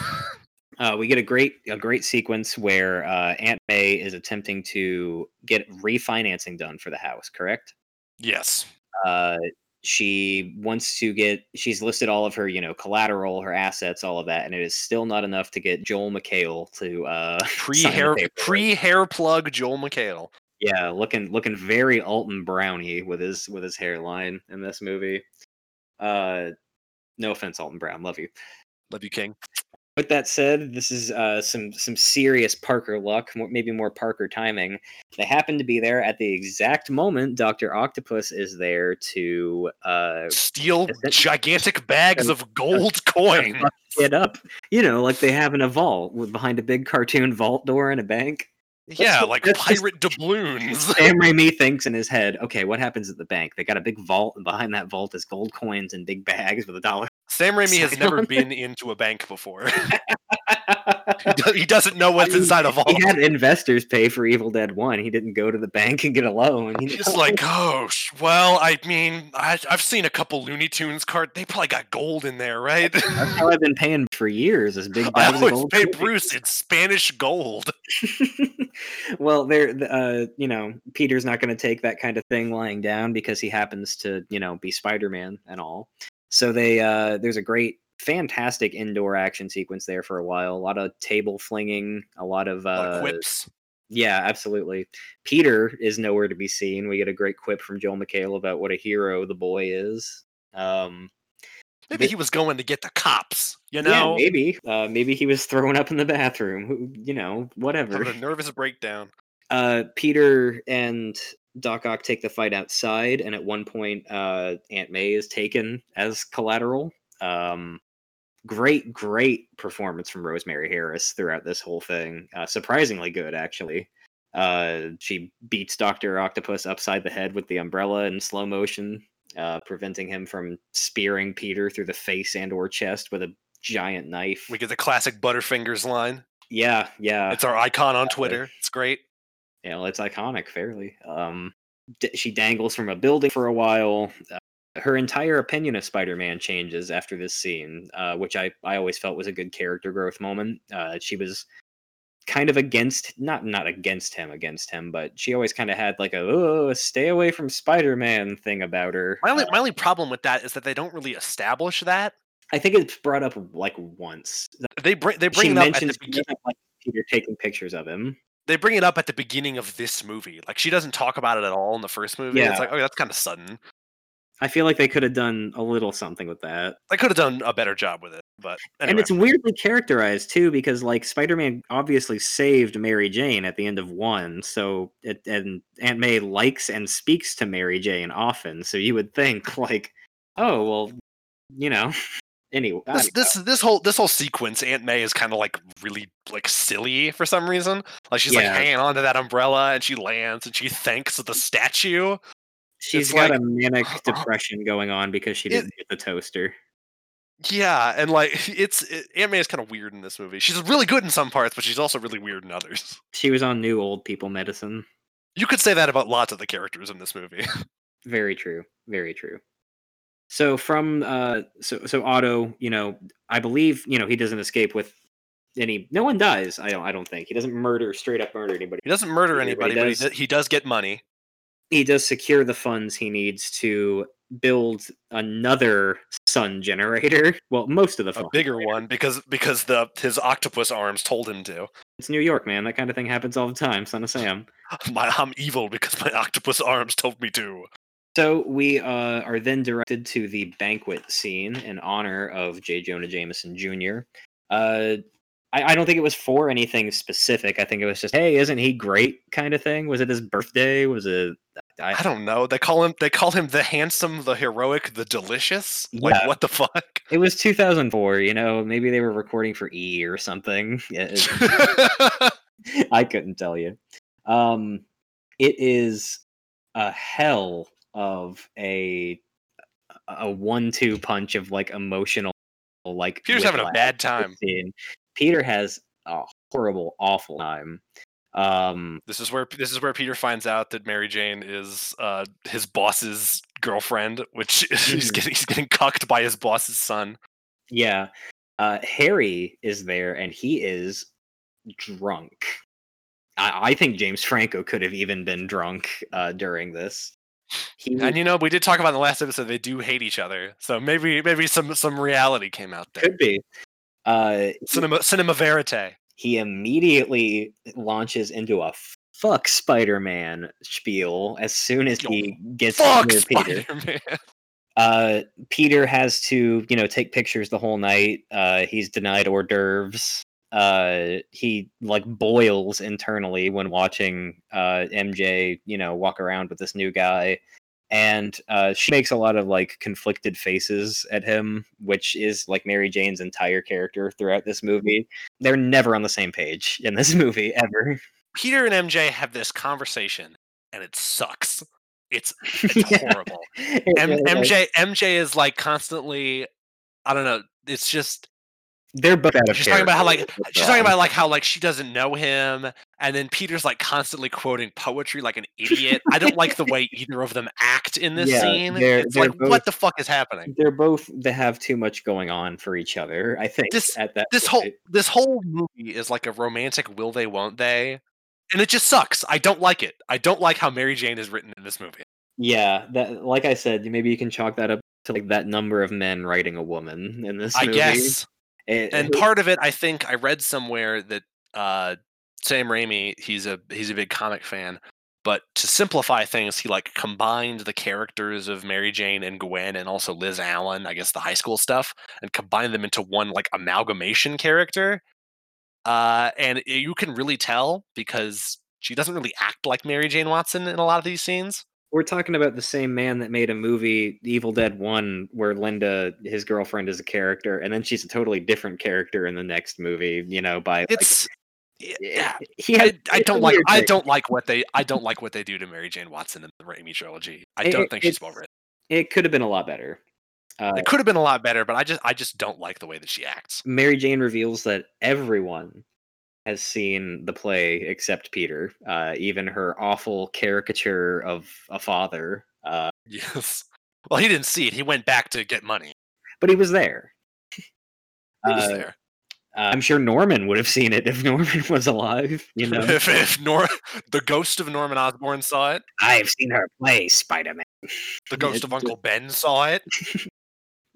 Uh, we get a great a great sequence where uh, Aunt May is attempting to get refinancing done for the house. Correct? yes. uh, she wants to get she's listed all of her you know collateral her assets all of that and it is still not enough to get joel mchale to uh Pre hair pre hair plug Joel McHale. yeah looking looking very alton brownie with his with his hairline in this movie uh no offense alton brown love you Love you, King. With that said this is uh some some serious parker luck more, maybe more parker timing they happen to be there at the exact moment dr octopus is there to uh Steal gigantic bags of gold coin. it up. You know, like they have in a vault with behind a big cartoon vault door in a bank. Yeah, what- like that's just- pirate doubloons. Sam Raimi thinks in his head, okay, what happens at the bank? They got a big vault, and behind that vault is gold coins and big bags with a dollar. Sam Raimi has never been into a bank before. he, doesn't know what's inside a vault. he had investors pay for Evil Dead One. He didn't go to the bank and get a loan. He He's like, oh, well, I mean, I, I've seen a couple Looney Tunes card. They probably got gold in there, right? that's how I've been paying for years. Is big I bags of always gold. pay. Bruce in Spanish gold. well, there, uh, you know, Peter's not going to take that kind of thing lying down because he happens to, you know, be Spider-Man and all. So they, uh, there's a great, fantastic indoor action sequence there for a while. A lot of table flinging, a lot of, A lot of uh, quips. yeah, absolutely. Peter is nowhere to be seen. We get a great quip from Joel McHale about what a hero the boy is. Um, Maybe the- he was going to get the cops, you yeah, know? maybe, uh, maybe he was throwing up in the bathroom. You know, whatever. Having a nervous breakdown. uh, Peter and Doc Ock take the fight outside, and at one point, uh, Aunt May is taken as collateral. Um, great, great performance from Rosemary Harris throughout this whole thing. Uh, surprisingly good, actually. Uh, she beats Doctor Octopus upside the head with the umbrella in slow motion, uh, preventing him from spearing Peter through the face and/or chest with a giant knife. We get the classic Butterfingers line. yeah, yeah. It's our icon on Twitter. It's great. You know, it's iconic, fairly. Um, d- she dangles from a building for a while. Uh, her entire opinion of Spider-Man changes after this scene, uh, which I, I always felt was a good character growth moment. Uh, she was kind of against, not not against him, against him, but she always kind of had like a oh, stay away from Spider-Man thing about her. My only, Uh, my only problem with that is that they don't really establish that. I think it's brought up like once. They bring they bring she it up at the beginning. begin- like Peter taking pictures of him. They bring it up at the beginning of this movie. Like she doesn't talk about it at all in the first movie. Yeah. It's like, oh, that's kind of sudden. I feel like they could have done a little something with that. They could have done a better job with it, but And it's weirdly characterized too, because like Spider-Man obviously saved Mary Jane at the end of one, so it, and Aunt May likes and speaks to Mary Jane often, so you would think like, oh well, you know. Anyway, this this this whole this whole sequence, Aunt May is kind of like really like silly for some reason. Like she's like Yeah. hanging onto that umbrella and she lands and she thanks the statue. she's it's got like- a manic depression going on because she didn't get the toaster. Yeah, and like it's it, Aunt May is kind of weird in this movie. She's really good in some parts, but she's also really weird in others. She was on new old people medicine. You could say that about lots of the characters in this movie. Very true. Very true. So from uh so so Otto, you know, I believe, you know, he doesn't escape with any no one dies, I don't I don't think. He doesn't murder straight up murder anybody. He doesn't murder anybody, but he, does. d- he does get money. He does secure the funds he needs to build another sun generator. Well, most of the A bigger one because because the his octopus arms told him to. It's New York, man. That kind of thing happens all the time, son of Sam. My, I'm evil because my octopus arms told me to. So we uh, are then directed to the banquet scene in honor of J. Jonah Jameson Jr. Uh, I, I don't think it was for anything specific. I think it was just, hey, isn't he great? kind of thing. Was it his birthday? Was it? I, I don't know. They call him they call him the handsome, the heroic, the delicious. Like Yeah. what the fuck? it was 2004. You know, maybe they were recording for E or something. I couldn't tell you. Um, it is a hell of a a one-two punch of like emotional, like Peter's having a bad time. scene. Peter has a horrible, awful time. Um, This is where this is where Peter finds out that Mary Jane is uh, his boss's girlfriend, which he's Mhm. getting he's getting cucked by his boss's son. yeah, uh, Harry is there, and he is drunk. I, I think James Franco could have even been drunk uh, during this. He And you know, we did talk about in the last episode they do hate each other, so maybe maybe some some reality came out there. could be. Uh, Cinema cinema verite. he immediately launches into a fuck Spider-Man spiel as soon as he gets Fuck near Peter. Uh, Peter has to, you know, take pictures the whole night. Uh, he's denied hors d'oeuvres. Uh, he like boils internally when watching uh, MJ, you know, walk around with this new guy. And uh, she makes a lot of like conflicted faces at him, which is like Mary Jane's entire character throughout this movie. They're never on the same page in this movie ever. Peter and MJ have this conversation, and it sucks. It's it's Yeah. horrible. It M- really. MJ MJ is like constantly. I don't know. It's just They're both out of she's talking about how like she's talking about like how like she doesn't know him, and then Peter's like constantly quoting poetry like an idiot. I don't like the way either of them act in this Yeah, scene. they're- It's they're like both- what the fuck is happening? they're both they have too much going on for each other. I think This- at that This whole this whole movie is like a romantic will they won't they, and it just sucks. I don't like it. I don't like how Mary Jane is written in this movie. yeah, that like I said, maybe you can chalk that up to like that number of men writing a woman in this I guess. It- and part of it, I think I read somewhere that uh, Sam Raimi, he's a he's a big comic fan, but to simplify things, he like combined the characters of Mary Jane and Gwen, and also Liz Allen, I guess the high school stuff, and combined them into one like amalgamation character. Uh, and you can really tell because she doesn't really act like Mary Jane Watson in a lot of these scenes. We're talking about the same man that made a movie, Evil Dead One, where Linda, his girlfriend, is a character, and then she's a totally different character in the next movie. You know, by It's like, yeah. he I, had, I a don't like I thing. don't like what they I don't like what they do to Mary Jane Watson in the Raimi trilogy. I It- don't it- think she's it's- well written. It could have been a lot better. Uh, It could have been a lot better, but I just I just don't like the way that she acts. Mary Jane reveals that everyone has seen the play except Peter, uh, even her awful caricature of a father. Uh, Yes. Well, he didn't see it. He went back to get money. but he was there. He was Uh, there. Uh, I'm sure Norman would have seen it if Norman was alive. You know, if if Nor- the ghost of Norman Osborn saw it, I've seen her play Spider Man. the ghost of Uncle Ben saw it.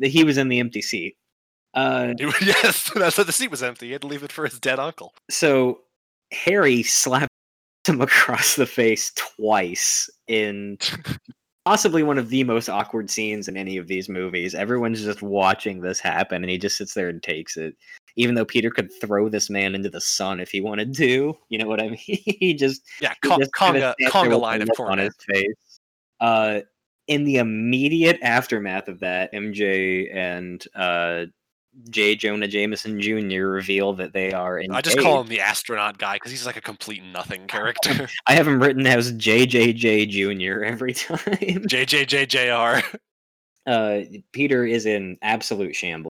He was in the empty seat. Uh, yes, that's why the seat was empty. He had to leave it for his dead uncle. so Harry slapped him across the face twice in possibly one of the most awkward scenes in any of these movies. Everyone's just watching this happen, and he just sits there and takes it. Even though Peter could throw this man into the sun if he wanted to, you know what I mean? he just Yeah, con- just conga conga line of on his face. Uh, in the immediate aftermath of that, MJ and uh, J. Jonah Jameson Jr. reveal that they are engaged. I just call him the astronaut guy because he's like a complete nothing character. I have him written as JJJ Jr. every time. JJJJR. uh, Peter is in absolute shambles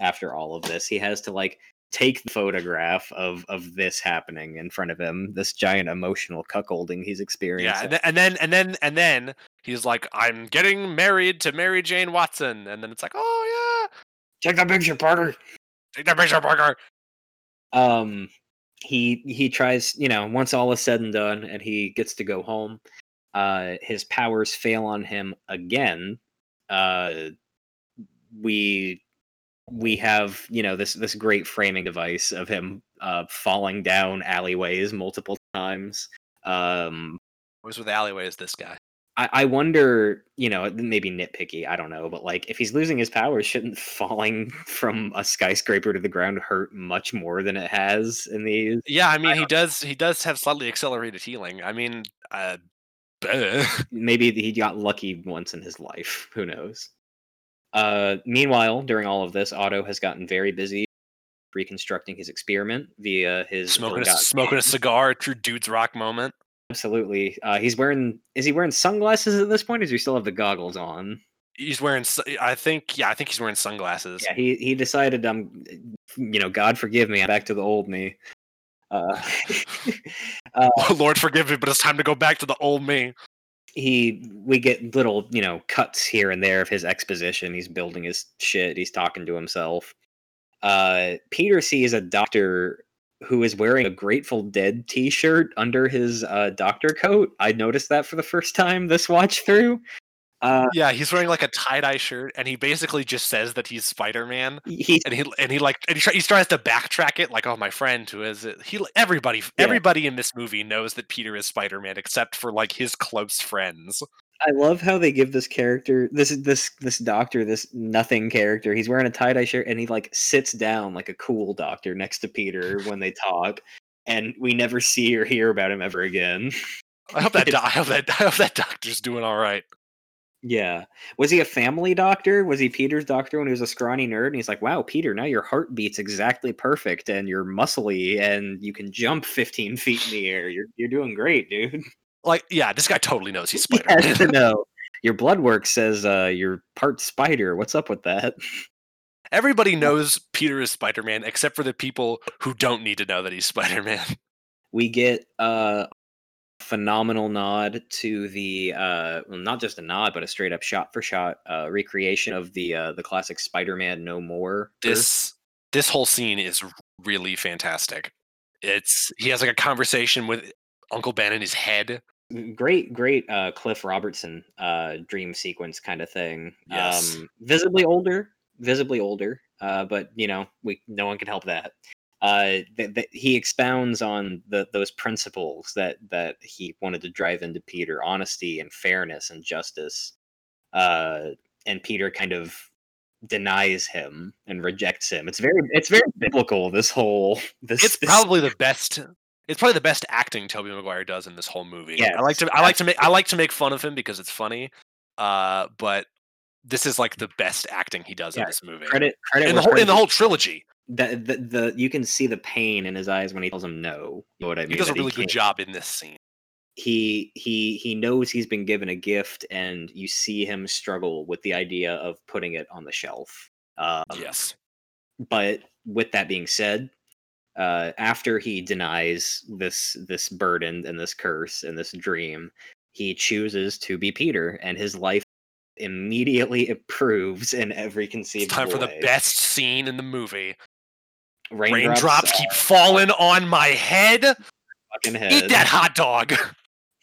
after all of this. He has to like take the photograph of of this happening in front of him, this giant emotional cuckolding he's experiencing. Yeah, and then, and then and then and then he's like, "I'm getting married to Mary Jane Watson," and then it's like, "Oh Take that picture, Parker. take that picture, Parker." um he he tries you know once all is said and done and he gets to go home uh his powers fail on him again uh we we have you know this this great framing device of him uh falling down alleyways multiple times um was with the alleyways? This guy. I, I wonder, you know, maybe nitpicky, I don't know, but like if he's losing his powers, shouldn't falling from a skyscraper to the ground hurt much more than it has in these? Yeah, I mean, he does. He does have slightly accelerated healing. I mean, uh. Maybe he got lucky once in his life. Who knows? Uh, meanwhile, during all of this, Otto has gotten very busy reconstructing his experiment via his smoking a, smoking a cigar. True dude's rock moment. Absolutely. Uh, he's wearing. Is he wearing sunglasses at this point? Or does he still have the goggles on? He's wearing. I think. Yeah, I think he's wearing sunglasses. Yeah, he he decided. Um, you know, God forgive me. I'm back to the old me. Uh, uh, Lord forgive me, but it's time to go back to the old me. he we get little you know cuts here and there of his exposition he's building his shit he's talking to himself uh peter sees a doctor who is wearing a grateful dead t-shirt under his uh doctor coat i noticed that for the first time this watch through uh Yeah, he's wearing like a tie dye shirt, and he basically just says that he's Spider Man. he And he and he like and he, try, he tries to backtrack it, like, "Oh, my friend, who is it?" He everybody Yeah. everybody in this movie knows that Peter is Spider Man, except for like his close friends. I love how they give this character this this this doctor this nothing character. He's wearing a tie dye shirt and he like sits down like a cool doctor next to Peter when they talk, and we never see or hear about him ever again. I hope that do- I hope that I hope that doctor's doing all right. Yeah, was he a family doctor? Was he Peter's doctor when he was a scrawny nerd? And he's like, "Wow, Peter, now your heart beats exactly perfect, and you're muscly, and you can jump 15 feet in the air. You're you're doing great, dude." Like, yeah, this guy totally knows he's He Spider Man. know. Your blood work says uh, you're part spider. What's up with that? Everybody knows Peter is Spider Man, except for the people who don't need to know that he's Spider Man. we get a phenomenal nod to the uh well not just a nod but a straight up shot for shot uh recreation of the uh the classic spider-man no more This this whole scene is really fantastic. It's he has like a conversation with Uncle Ben in his head. great great uh cliff robertson uh dream sequence kind of thing Yes. um visibly older visibly older uh but you know we no one can help that uh that that he expounds on the those principles that that he wanted to drive into peter honesty and fairness and justice uh and peter kind of denies him and rejects him it's very it's very biblical this whole this It's this- probably the best. It's probably the best acting Tobey Maguire does in this whole movie. Yeah, I like to I like to make I like to make fun of him because it's funny. Uh, but this is like the best acting he does in this movie. credit credit in the whole in the whole trilogy. the, the the you can see the pain in his eyes when he tells him no. You know what I mean? He does a really good job in this scene. He he he knows he's been given a gift, and you see him struggle with the idea of putting it on the shelf. Um, yes. But with that being said, uh, after he denies this this burden and this curse and this dream, he chooses to be Peter, and his life immediately improves in every It's conceivable time for the best scene in the movie. raindrops, Raindrops keep falling on my head. head. Eat that hot dog.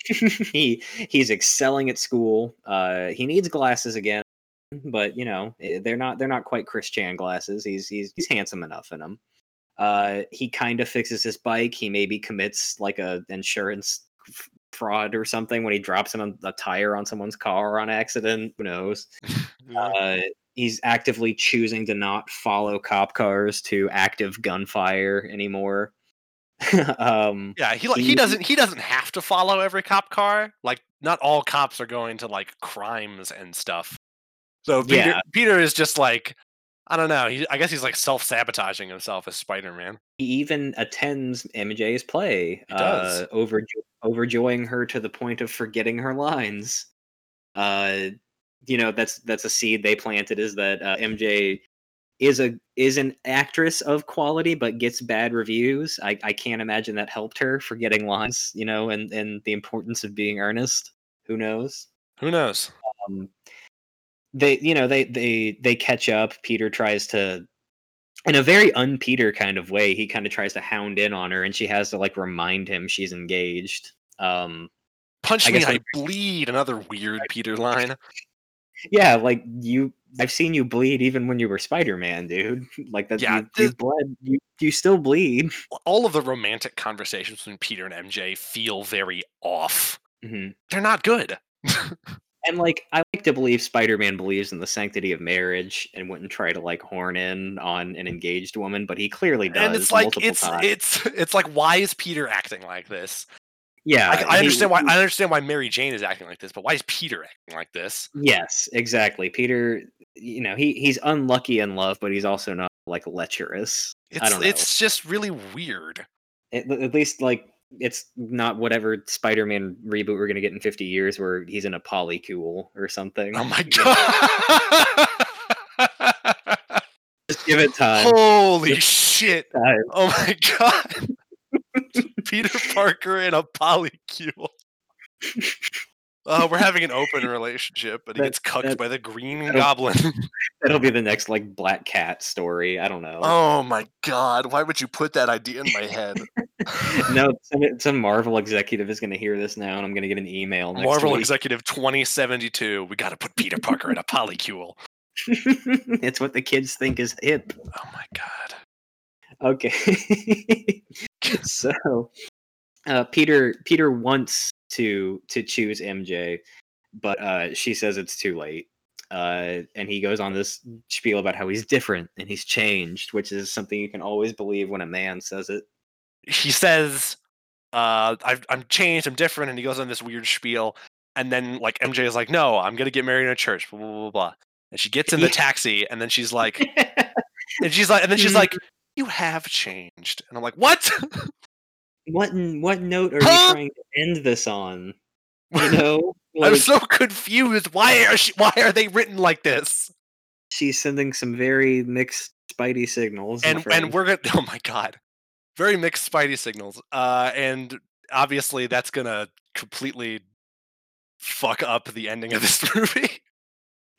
he he's excelling at school. Uh, he needs glasses again, but you know eh, they're not they're not quite Chris Chan glasses. He's he's he's handsome enough in them. Uh, he kind of fixes his bike. He maybe commits like a insurance f- fraud or something when he drops him a, a tire on someone's car on accident. Who knows? Uh, he's actively choosing to not follow cop cars to active gunfire anymore. um, Yeah, he like he He- doesn't he doesn't have to follow every cop car. Like not all cops are going to like crimes and stuff. So Peter Yeah. Peter is just like I don't know. He, I guess he's like self sabotaging himself as Spider Man. he even attends MJ's play, He does. uh, overjo- overjoying her to the point of forgetting her lines. Uh, you know, that's that's a seed they planted is that uh, MJ is a is an actress of quality but gets bad reviews. I, I can't imagine that helped her forgetting lines, you know, and, and the importance of being earnest. Who knows? Who knows? Um, they you know they they they catch up. Peter tries to in a very un-Peter kind of way, he kind of tries to hound in on her and she has to like remind him she's engaged. Um Punch I me, I bleed. Another weird Peter line. yeah, like you I've seen you bleed even when you were Spider-Man, dude. Like that Yeah, you, you bled you you still bleed. All of the romantic conversations between Peter and MJ feel very off. Mhm. They're not good. And like I like to believe Spider-Man believes in the sanctity of marriage and wouldn't try to like horn in on an engaged woman, but he clearly does. and it's like it's times. it's it's like why is Peter acting like this? yeah. I, I he- understand why I understand why Mary Jane is acting like this, but why is Peter acting like this? Yes, exactly. Peter, you know, he he's unlucky in love, but he's also not like lecherous. It's don't know. it's just really weird. At least like it's not whatever Spider-Man reboot we're gonna get in 50 years where he's in a polycule or something. Oh my god! Just give it time. Holy shit! time. Oh my god! Peter Parker in a polycule. Uh, we're having an open relationship, but he That- gets cucked that- by the Green that'll- Goblin. That'll be the next like Black Cat story. I don't know. oh my god! Why would you put that idea in my head? no, some, some Marvel executive is gonna hear this now, and I'm gonna get an email. Next Marvel week. Executive 2072. We got to put Peter Parker in a polycule. it's what the kids think is hip. Oh my god. Okay. so uh, Peter Peter wants to to choose MJ, but uh, she says it's too late. Uh, and he goes on this spiel about how he's different and he's changed, which is something you can always believe when a man says it. he says, uh, I've, I'm changed, I'm different, and he goes on this weird spiel. And then, like, MJ is like, no, I'm going to get married in a church, blah, blah, blah, blah. And she gets in the taxi, and then she's like, and she's like, and then she's like, you have changed. And I'm like, what? what what note are Huh? you trying to end this on? You know, I'm so confused. Why are she, why are they written like this? she's sending some very mixed Spidey signals. And and we're gonna, oh my god, very mixed Spidey signals. Uh, and obviously that's gonna completely fuck up the ending of this movie.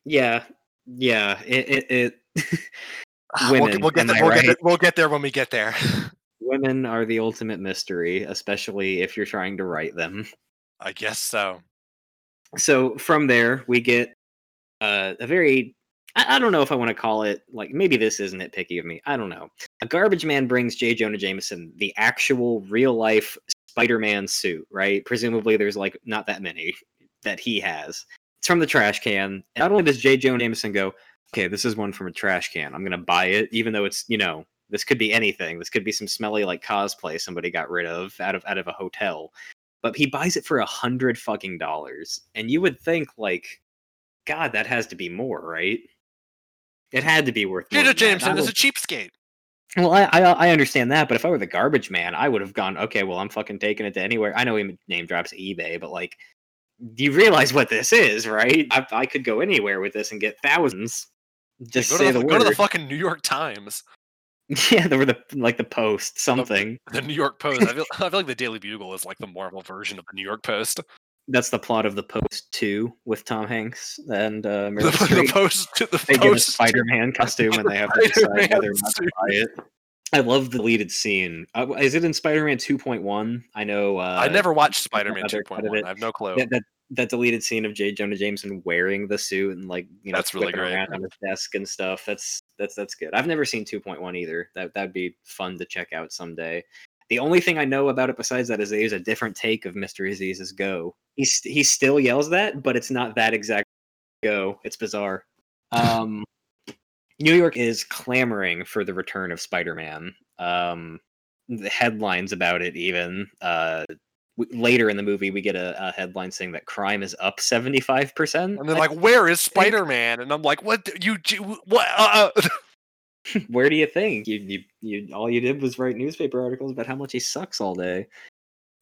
yeah, yeah. It it, it Ah, we'll, get- we'll get I we'll, get there, we'll get there when we get there. Women are the ultimate mystery, especially if you're trying to write them. I guess so. So from there, we get uh, a very I, I don't know if I want to call it like maybe this is nitpicky of me. I don't know. A garbage man brings J. Jonah Jameson the actual real life Spider-Man suit, right? Presumably, there's like not that many that he has. It's from the trash can. Not only does J. Jonah Jameson go, okay, this is one from a trash can. I'm gonna buy it, even though it's you know this could be anything. This could be some smelly like cosplay somebody got rid of out of out of a hotel. But he buys it for a hundred fucking dollars, and you would think like, God, that has to be more, right? It had to be worth. more Peter than that. I Jameson is a cheapskate. well, I, I I understand that, but if I were the garbage man, I would have gone. Okay, well, I'm fucking taking it to anywhere. I know he name drops eBay, but like, do you realize what this is, right? I, I could go anywhere with this and get thousands. Just go, say to the, the, word. go to the fucking New York Times, yeah, they were the like the Post something. the New York Post. I feel, I feel like the Daily Bugle is like the Marvel version of the New York Post. That's the plot of the Post Two with Tom Hanks and uh, The, the. Post, the They get a Post. Spider-Man costume and they have to decide whether or not to buy it. I love the deleted scene. Uh, is it in Spider-Man 2.1? I know. Uh, I never watched Spider-Man other cut of 2.1. I have no clue. that, that that deleted scene of J. Jonah Jameson wearing the suit and like you know That's really great. around on his desk and stuff. That's that's that's good. I've never seen 2.1 either. That that'd be fun to check out someday. The only thing I know about it besides that is there's a different take of Mr. Aziz's Go. He he still yells that, but it's not that exact Go. It's bizarre. Um, New York is clamoring for the return of Spider-Man. Um, the headlines about it even uh later in the movie we get a, a headline saying that crime is up 75% And they're like, "Where is Spider-Man?" And I'm like, "What? do You what?" Uh, uh." where do you think you, you you all you did was write newspaper articles about how much he sucks all day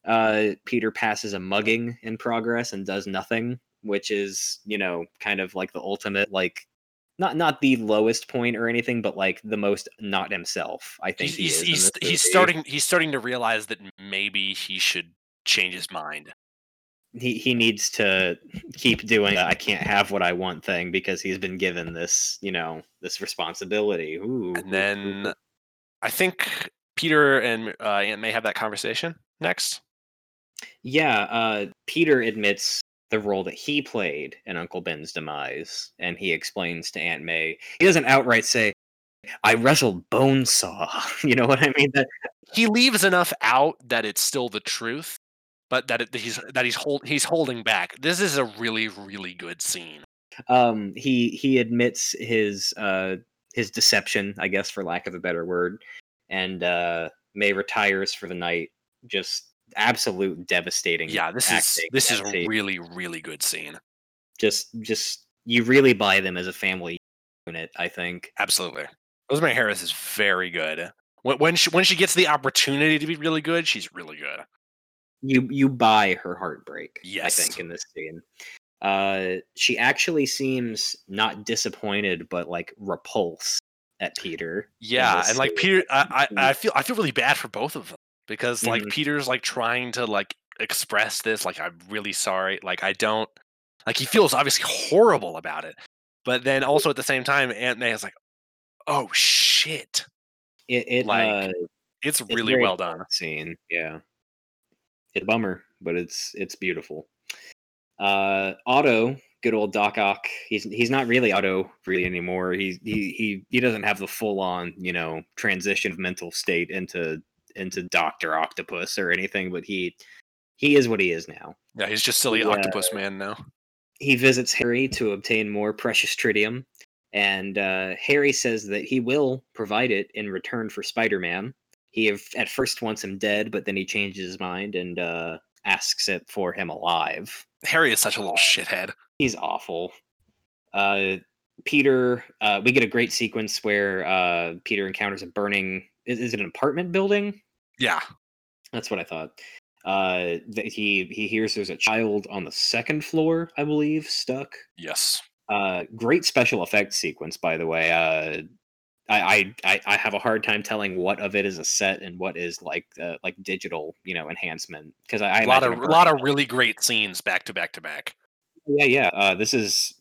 uh peter passes a mugging in progress and does nothing which is you know kind of like the ultimate like not not the lowest point or anything, but like the most not himself. I think He's he he's, he's starting he's starting to realize that maybe he should change his mind. He he needs to keep doing I can't have what I want thing because he's been given this you know this responsibility. Ooh, And then I think Peter and uh, Aunt May have that conversation next. Yeah, uh, Peter admits the role that he played in Uncle Ben's demise, and he explains to Aunt May. He doesn't outright say, "I wrestled Bonesaw." You know what I mean? That He leaves enough out that it's still the truth, but that, it, he's that he's hold, he's holding back. This is a really really good scene. um, he he admits his uh, his deception, I guess, for lack of a better word, and uh, May retires for the night. Just absolute devastating. Yeah, this is acting this is a really really good scene. just just you really buy them as a family unit. I think. Absolutely, Rosemary Harris is very good. When when she when she gets the opportunity to be really good, she's really good. You you buy her heartbreak. Yes, I think in this scene, uh, she actually seems not disappointed, but like repulsed at Peter. Yeah, and like. Peter, I. I I feel I feel really bad for both of them because like Mhm. Peter's like trying to like express this like I'm really sorry, like I don't like he feels obviously horrible about it, but then also at the same time Aunt May is like, oh shit, It, it like, uh, it's it's really very well done. Scene, yeah. It's a bummer, but it's it's beautiful. Uh, Otto, good old Doc Ock. He's he's not really Otto really anymore. He he he he doesn't have the full on you know transition of mental state into into Doctor Octopus or anything, but he he is what he is now. Yeah, he's just silly Yeah. octopus man now. He visits Harry to obtain more precious tritium, and uh, Harry says that he will provide it in return for Spider-Man. He at first wants him dead, but then he changes his mind and uh, asks it for him alive. Harry is such a little shithead. He's awful. Uh, Peter, uh, we get a great sequence where uh, Peter encounters a burning. Is, is it an apartment building? Yeah, That's what I thought. Uh, he he hears there's a child on the second floor, I believe, stuck. yes. Uh, great special effects sequence, by the way. Uh, I, I I have a hard time telling what of it is a set and what is like uh, like digital, you know, enhancement because I, I A lot of a lot of really great scenes back to back to back. yeah yeah. Uh, this is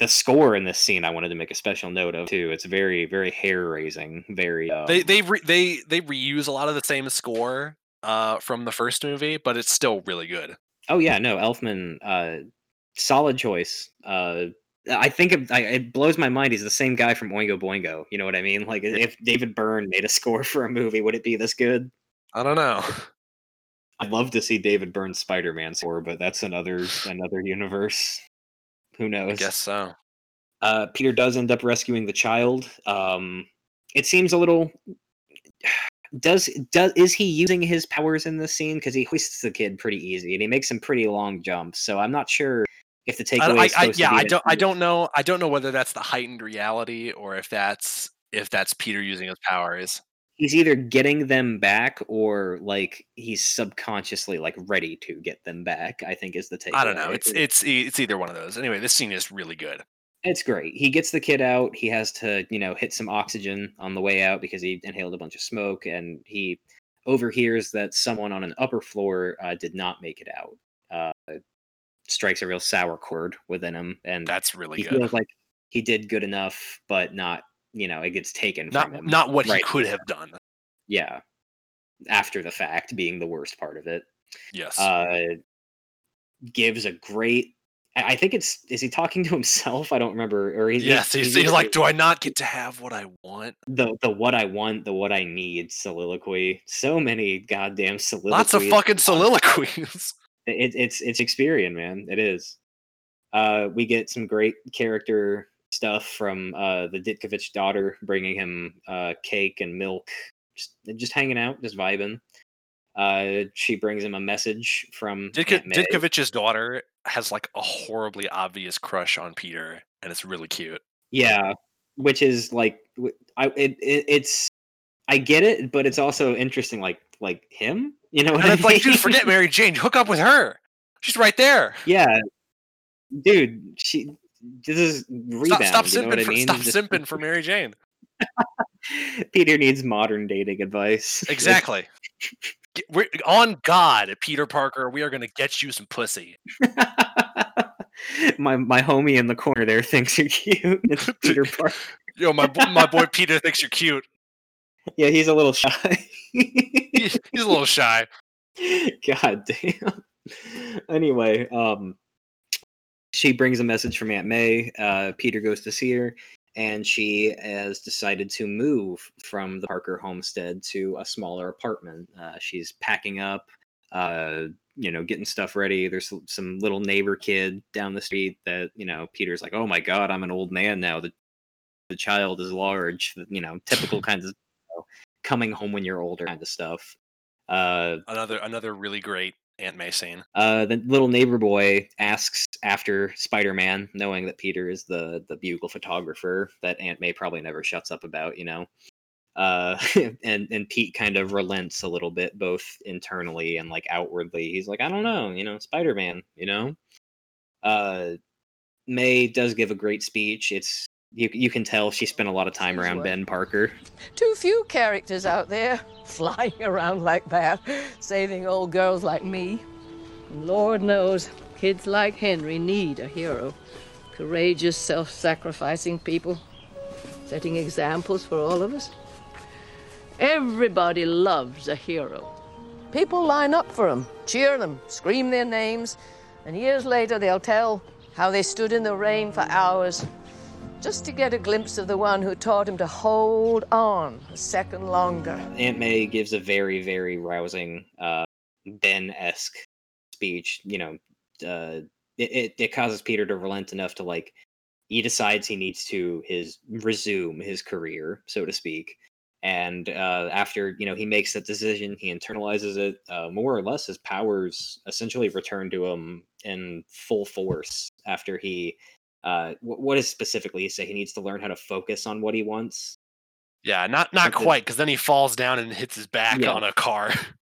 the score in this scene. I wanted to make a special note of too. It's very very hair raising. Very um, They they re- they they reuse a lot of the same score uh from the first movie, but it's still really good. Oh yeah, no, Elfman, uh, solid choice. I think it, I, it blows my mind. He's the same guy from Oingo Boingo. You know what I mean? Like, if David Byrne made a score for a movie, would it be this good? I don't know. I'd love to see David Byrne's Spider-Man score, but that's another another universe. Who I knows? guess so. Uh, Peter does end up rescuing the child. Um, it seems a little. Does does is he using his powers in this scene? Because he hoists the kid pretty easy, and he makes some pretty long jumps. So I'm not sure if the I, takeaway I, is I, to yeah, I don't I don't know I don't know whether that's the heightened reality or if that's if that's Peter using his powers. he's either getting them back or like he's subconsciously like ready to get them back. I think is the takeaway. I don't know. It's it's it's either one of those. Anyway, this scene is really good. It's great. He gets the kid out. He has to, you know, hit some oxygen on the way out because he inhaled a bunch of smoke, and he overhears that someone on an upper floor uh, did not make it out. Uh, strikes a real sour chord within him, and That's really he good. feels like he did good enough, but not, you know, it gets taken Not from him. not what right he could have done. Yeah, after the fact being the worst part of it. Yes. uh, gives a great. I think it's is he talking to himself? I don't remember. Or he's yes, he's, he's like, do I not get to have what I want? the the what I want, the what I need soliloquy. So many goddamn soliloquies. Lots of fucking soliloquies. It, it's it's Experian, man. It is. Uh, we get some great character stuff from uh, the Ditkovich daughter, bringing him uh, cake and milk, just just hanging out, just vibing. Uh, she brings him a message from Ditko- Ditkovich's daughter has like a horribly obvious crush on Peter, and it's really cute. Yeah, which is like I it, it it's I get it, but it's also interesting. Like like him, you know? What And I it's like, mean? dude, forget Mary Jane. Hook up with her. She's right there. yeah, dude. She this is rebound. Stop, stop you know simping I for stop Just- simping for Mary Jane. Peter needs modern dating advice. Exactly. We're, on God, Peter Parker, we are gonna get you some pussy. my my homie in the corner there thinks you're cute. It's Peter Parker. Yo, my my boy Peter thinks you're cute. Yeah, he's a little shy. He- He's a little shy. God damn. Anyway, um, she brings a message from Aunt May. Uh, Peter goes to see her, and she has decided to move from the Parker homestead to a smaller apartment. Uh, she's packing up, uh, you know, getting stuff ready. There's some- little neighbor kid down the street that you know. Peter's like, "Oh my god, I'm an old man now. The the child is large." You know, typical kinds of know, coming home when you're older kind of stuff. Uh, Another another really great Aunt May scene. uh, the little neighbor boy asks after Spider-Man, knowing that Peter is the the bugle photographer that Aunt May probably never shuts up about, you know. Uh, and and Pete kind of relents a little bit, both internally and like outwardly. He's like, I don't know, you know, Spider-Man, you know. Uh, May does give a great speech. It's you you can tell she spent a lot of time around what? Ben Parker. Too few characters out there flying around like that, saving old girls like me. And Lord knows, kids like Henry need a hero. Courageous, self sacrificing people, setting examples for all of us. Everybody loves a hero. People line up for them, cheer them, scream their names, and years later they'll tell how they stood in the rain for hours just to get a glimpse of the one who taught him to hold on a second longer. Aunt May gives a very, very rousing uh, Ben-esque speech. You know, uh, it, it it causes Peter to relent enough to like he decides he needs to his resume his career, so to speak. And uh, after you know he makes that decision, he internalizes it. Uh, more or less, his powers essentially return to him in full force after he. Uh, wh- what is specifically he say? He needs to learn how to focus on what he wants Yeah, not not Something- quite, because then he falls down and hits his back Yeah. on a car.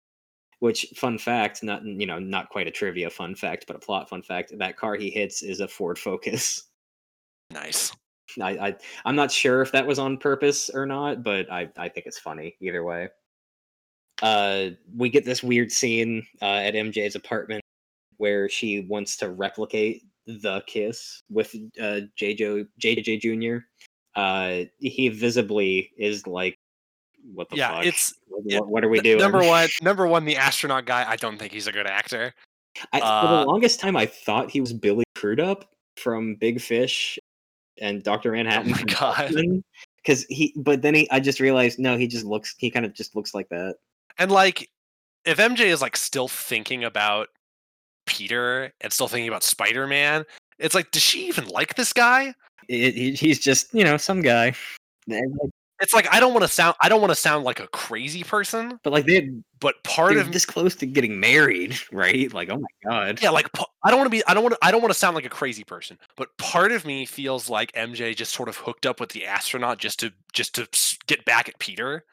Which fun fact, not you know, not quite a trivia fun fact, but a plot fun fact. That car he hits is a Ford Focus. nice. I, I I'm not sure if that was on purpose or not, but I I think it's funny either way. Uh, we get this weird scene uh, at MJ's apartment where she wants to replicate the kiss with uh, JJ JJ Jr. Uh, he visibly is like, what the Yeah, fuck? it's- what, yeah, what are we doing? Number one, number one, the astronaut guy. I don't think he's a good actor. I, for Uh, the longest time, I thought he was Billy Crudup from Big Fish and Doctor Manhattan. Oh my god. Because he, but then he, I just realized, no, he just looks, he kind of just looks like that. And like, if MJ is like still thinking about Peter and still thinking about Spider Man, it's like, does she even like this guy? It, he, he's just, you know, some guy. It's like I don't want to sound I don't want to sound like a crazy person, But like they, but part of this close to getting married, right? Like, oh my god. yeah, like I don't want to be I don't want to I don't want to sound like a crazy person, but part of me feels like MJ just sort of hooked up with the astronaut just to just to get back at Peter.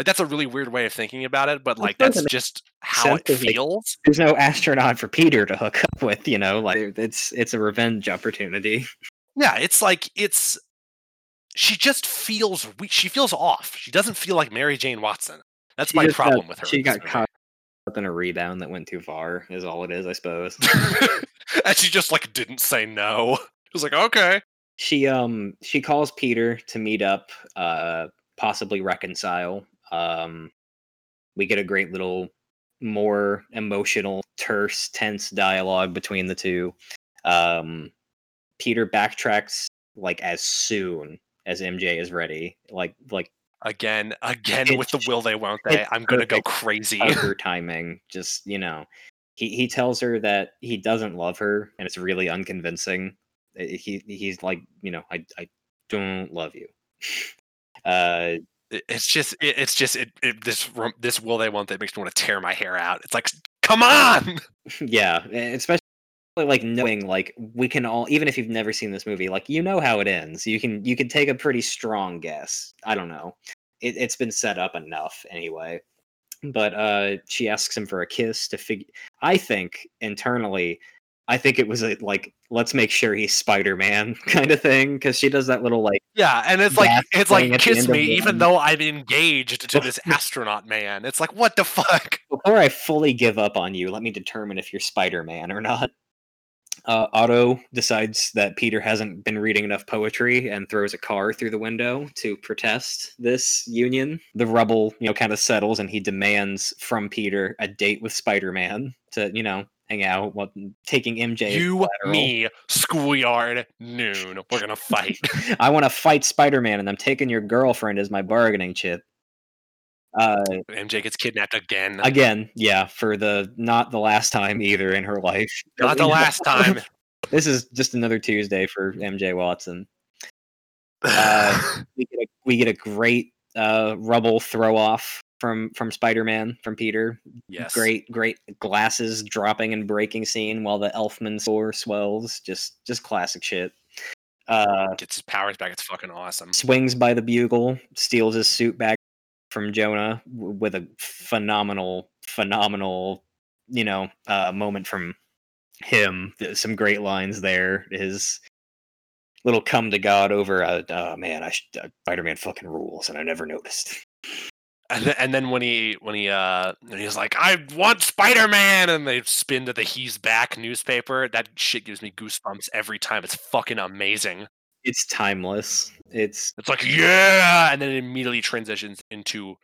Like that's a really weird way of thinking about it, but like that's just how it feels. There's no astronaut for Peter to hook up with, you know. Like it's it's a revenge opportunity. Yeah, it's like it's she just feels we- she feels off. She doesn't feel like Mary Jane Watson. That's She my just got- problem with her. She got caught up in a rebound that went too far. Is all it is, I suppose. and she just like didn't say no. She was like, okay. she um she calls Peter to meet up, uh possibly reconcile. Um we get a great little more emotional, terse, tense dialogue between the two. Um Peter backtracks like as soon as MJ is ready. Like like Again, again with the will they won't they. I'm gonna go crazy. her timing. Just, you know. He he tells her that he doesn't love her and it's really unconvincing. Uh, He he's like, you know, I I don't love you. Uh It's just it, it's just it, it this this will they won't makes me want to tear my hair out. It's like come on. yeah especially like knowing like we can all even if you've never seen this movie like you know how it ends you can you can take a pretty strong guess i don't know it, it's been set up enough anyway but uh she asks him for a kiss to figure i think internally I think it was a like let's make sure he's Spider Man kind of thing because she does that little like Yeah, and it's like it's like kiss me, even though I'm engaged to this astronaut man. It's like what the fuck? before I fully give up on you, let me determine if you're Spider Man or not. Uh, Otto decides that Peter hasn't been reading enough poetry and throws a car through the window to protest this union. The rubble, you know, kind of settles and he demands from Peter a date with Spider Man to, you know, hang out while taking MJ. You, me, schoolyard, noon. We're gonna fight. I want to fight Spider Man and I'm taking your girlfriend as my bargaining chip. Uh, MJ gets kidnapped again. again, yeah, for the not the last time either in her life. Not the last time. this is just another Tuesday for MJ Watson. Uh, we get a we get a great uh, rubble throw off from from Spider Man from Peter. yes. Great great glasses dropping and breaking scene while the Elfman sore swells. Just just classic shit. Uh, Gets his powers back. It's fucking awesome. swings by the bugle, steals his suit back from Jonah with a phenomenal, phenomenal, you know, uh, moment from him. Some great lines there. His little come to God over, uh, oh man, I sh- uh, Spider-Man fucking rules, and I never noticed. And then, and then when he when he uh he's like, I want Spider Man, and they spin to the He's Back newspaper. That shit gives me goosebumps every time. It's fucking amazing. It's timeless. It's It's like yeah, and then it immediately transitions into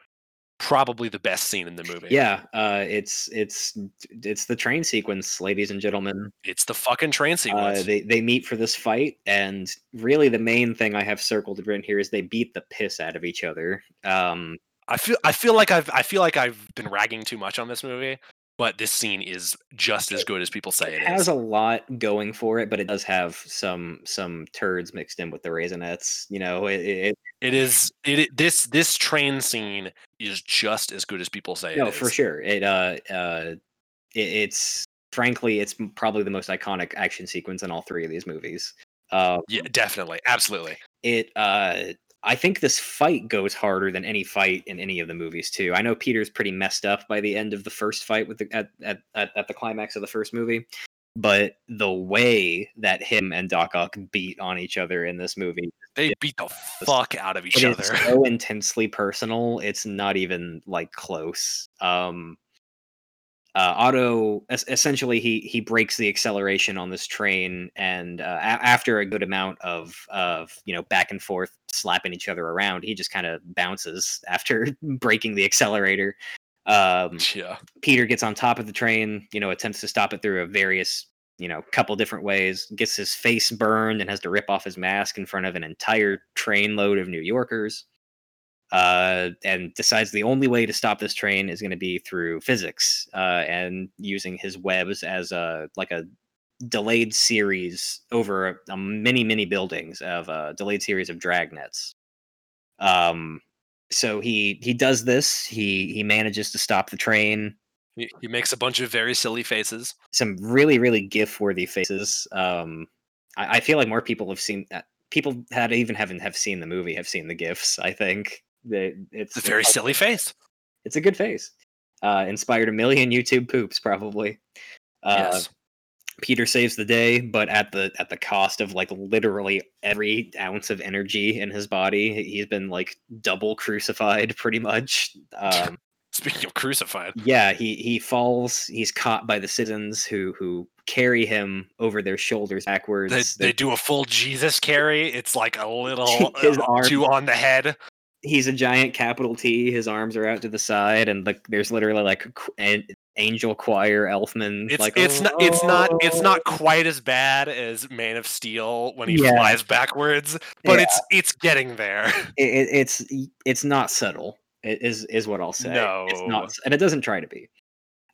probably the best scene in the movie. yeah, uh, it's it's it's the train sequence, ladies and gentlemen. it's the fucking train sequence. Uh, they they meet for this fight, and really the main thing I have circled written here is they beat the piss out of each other. Um, I feel I feel like I've I feel like I've been ragging too much on this movie, but this scene is just as good as people say it it has is. a lot going for it, but it does have some some turds mixed in with the raisinets. You know, it, it, It is it this this train scene is just as good as people say no it is. for sure. It uh uh, it, it's frankly it's probably the most iconic action sequence in all three of these movies. Uh, Yeah, definitely, absolutely. it uh I think this fight goes harder than any fight in any of the movies too. I know Peter's pretty messed up by the end of the first fight with the at at, at, at the climax of the first movie, but the way that him and Doc Ock beat on each other in this movie, They beat the fuck out of each other. so intensely personal. It's not even like close. Um, uh, Otto es- essentially he he breaks the acceleration on this train, and uh, a- after a good amount of of you know back and forth slapping each other around, he just kind of bounces after breaking the accelerator. Um, yeah. Peter gets on top of the train, you know, attempts to stop it through a various, you know, couple different ways, gets his face burned and has to rip off his mask in front of an entire train load of New Yorkers. Uh, and decides the only way to stop this train is going to be through physics uh, and using his webs as a like a delayed series over a, a many many buildings of a delayed series of dragnets. Um, so he he does this. He he manages to stop the train. He, he makes a bunch of very silly faces. Some really really gif worthy faces. Um, I, I feel like more people have seen that. People that even haven't have seen the movie have seen the gifs. I think that it's It's a very silly face. It's a good face. Uh, inspired a million YouTube poops probably. Uh, yes. Peter saves the day, but at the at the cost of like literally every ounce of energy in his body. He's been like double crucified pretty much. Um, Speaking of crucified, yeah, he he falls. He's caught by the citizens who who carry him over their shoulders backwards. they, They're- they do a full Jesus carry. It's like a little uh, two on the head. He's a giant capital T. His arms are out to the side, and like there's literally like an angel choir elfman. It's like it's not it's not it's not "Oh." quite as bad as Man of Steel when he Yeah. flies backwards, but Yeah. it's it's getting there. it, it- it's it's not subtle is is what i'll say it's No. not and it doesn't try to be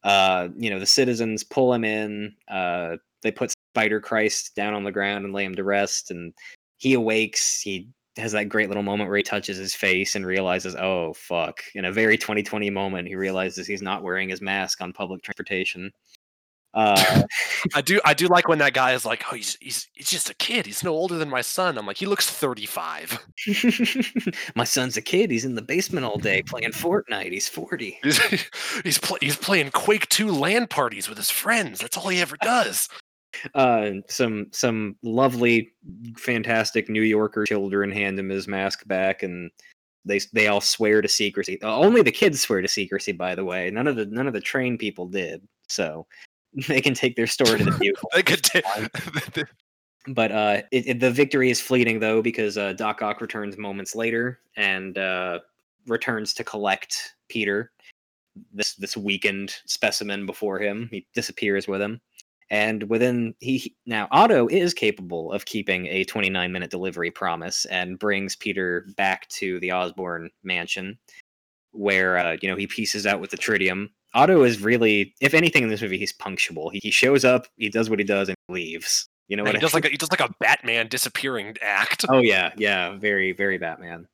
uh you know the citizens pull him in uh they put spider christ down on the ground and lay him to rest and he awakes he has that great little moment where he touches his face and realizes oh fuck in a very 2020 moment he realizes he's not wearing his mask on public transportation uh I do I do like when that guy is like, oh, he's he's he's just a kid. He's no older than my son. I'm like, he looks 35. my son's a kid he's in the basement all day playing fortnite he's 40 He's he's, pl- he's playing Quake 2 LAN parties with his friends. That's all he ever does. Uh, some some lovely, fantastic New Yorker children hand him his mask back, and they they all swear to secrecy. Uh, Only the kids swear to secrecy, by the way. None of the none of the trained people did, so they can take their story to the vehicle. They could but uh, it, it- the victory is fleeting though because uh, Doc Ock returns moments later and uh, returns to collect Peter, this this weakened specimen before him. He disappears with him, and within he he- now Otto is capable of keeping a 29 minute delivery promise and brings Peter back to the Osborn mansion, where uh, you know he pieces out with the tritium. Otto is really, if anything in this movie, he's punctual. He, he shows up, he does what he does, and leaves. You know he what I does like a, he does like a Batman disappearing act. Oh yeah, yeah, very, very Batman.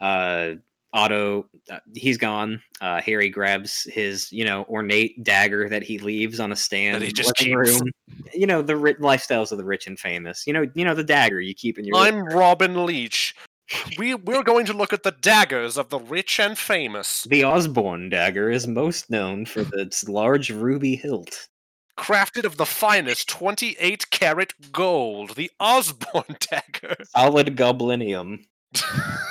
Uh, Otto, uh, he's gone. Uh, Harry grabs his, you know, ornate dagger that he leaves on a stand That he just the keeps. room. You know the ri- lifestyles of the rich and famous. You know, you know the dagger you keep in your. I'm Robin Leach. We we're going to look at the daggers of the rich and famous, the Osborn dagger is most known for its large ruby hilt. crafted of the finest 28 karat gold. The Osborn dagger. Solid goblinium.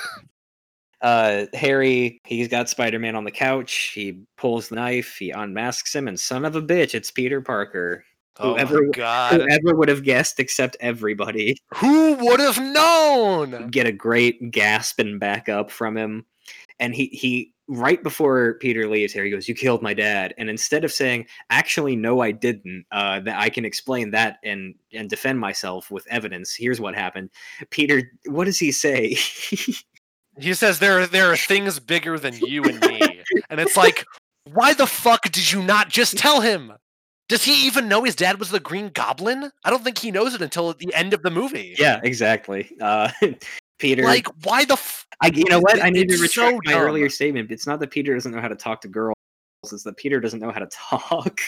uh harry he's got spider-man on the couch. He pulls the knife. He unmasks him. And son of a bitch it's peter parker. Oh Whoever- my god! whoever would have guessed except everybody. Who would have known? get a great gasp and back up from him. And he he right before peter leaves here he goes you killed my dad. And instead of saying actually no i didn't uh that i can explain that and and defend myself with evidence here's what happened. Peter what does he say He says there are there are things bigger than you and me, and it's like, why the fuck did you not just tell him? Does he even know his dad was the Green Goblin? I don't think he knows it until the end of the movie. yeah exactly uh peter Like, why the f- I, you know what? I need to It's so retract my earlier statement. It's not that Peter doesn't know how to talk to girls; it's that Peter doesn't know how to talk.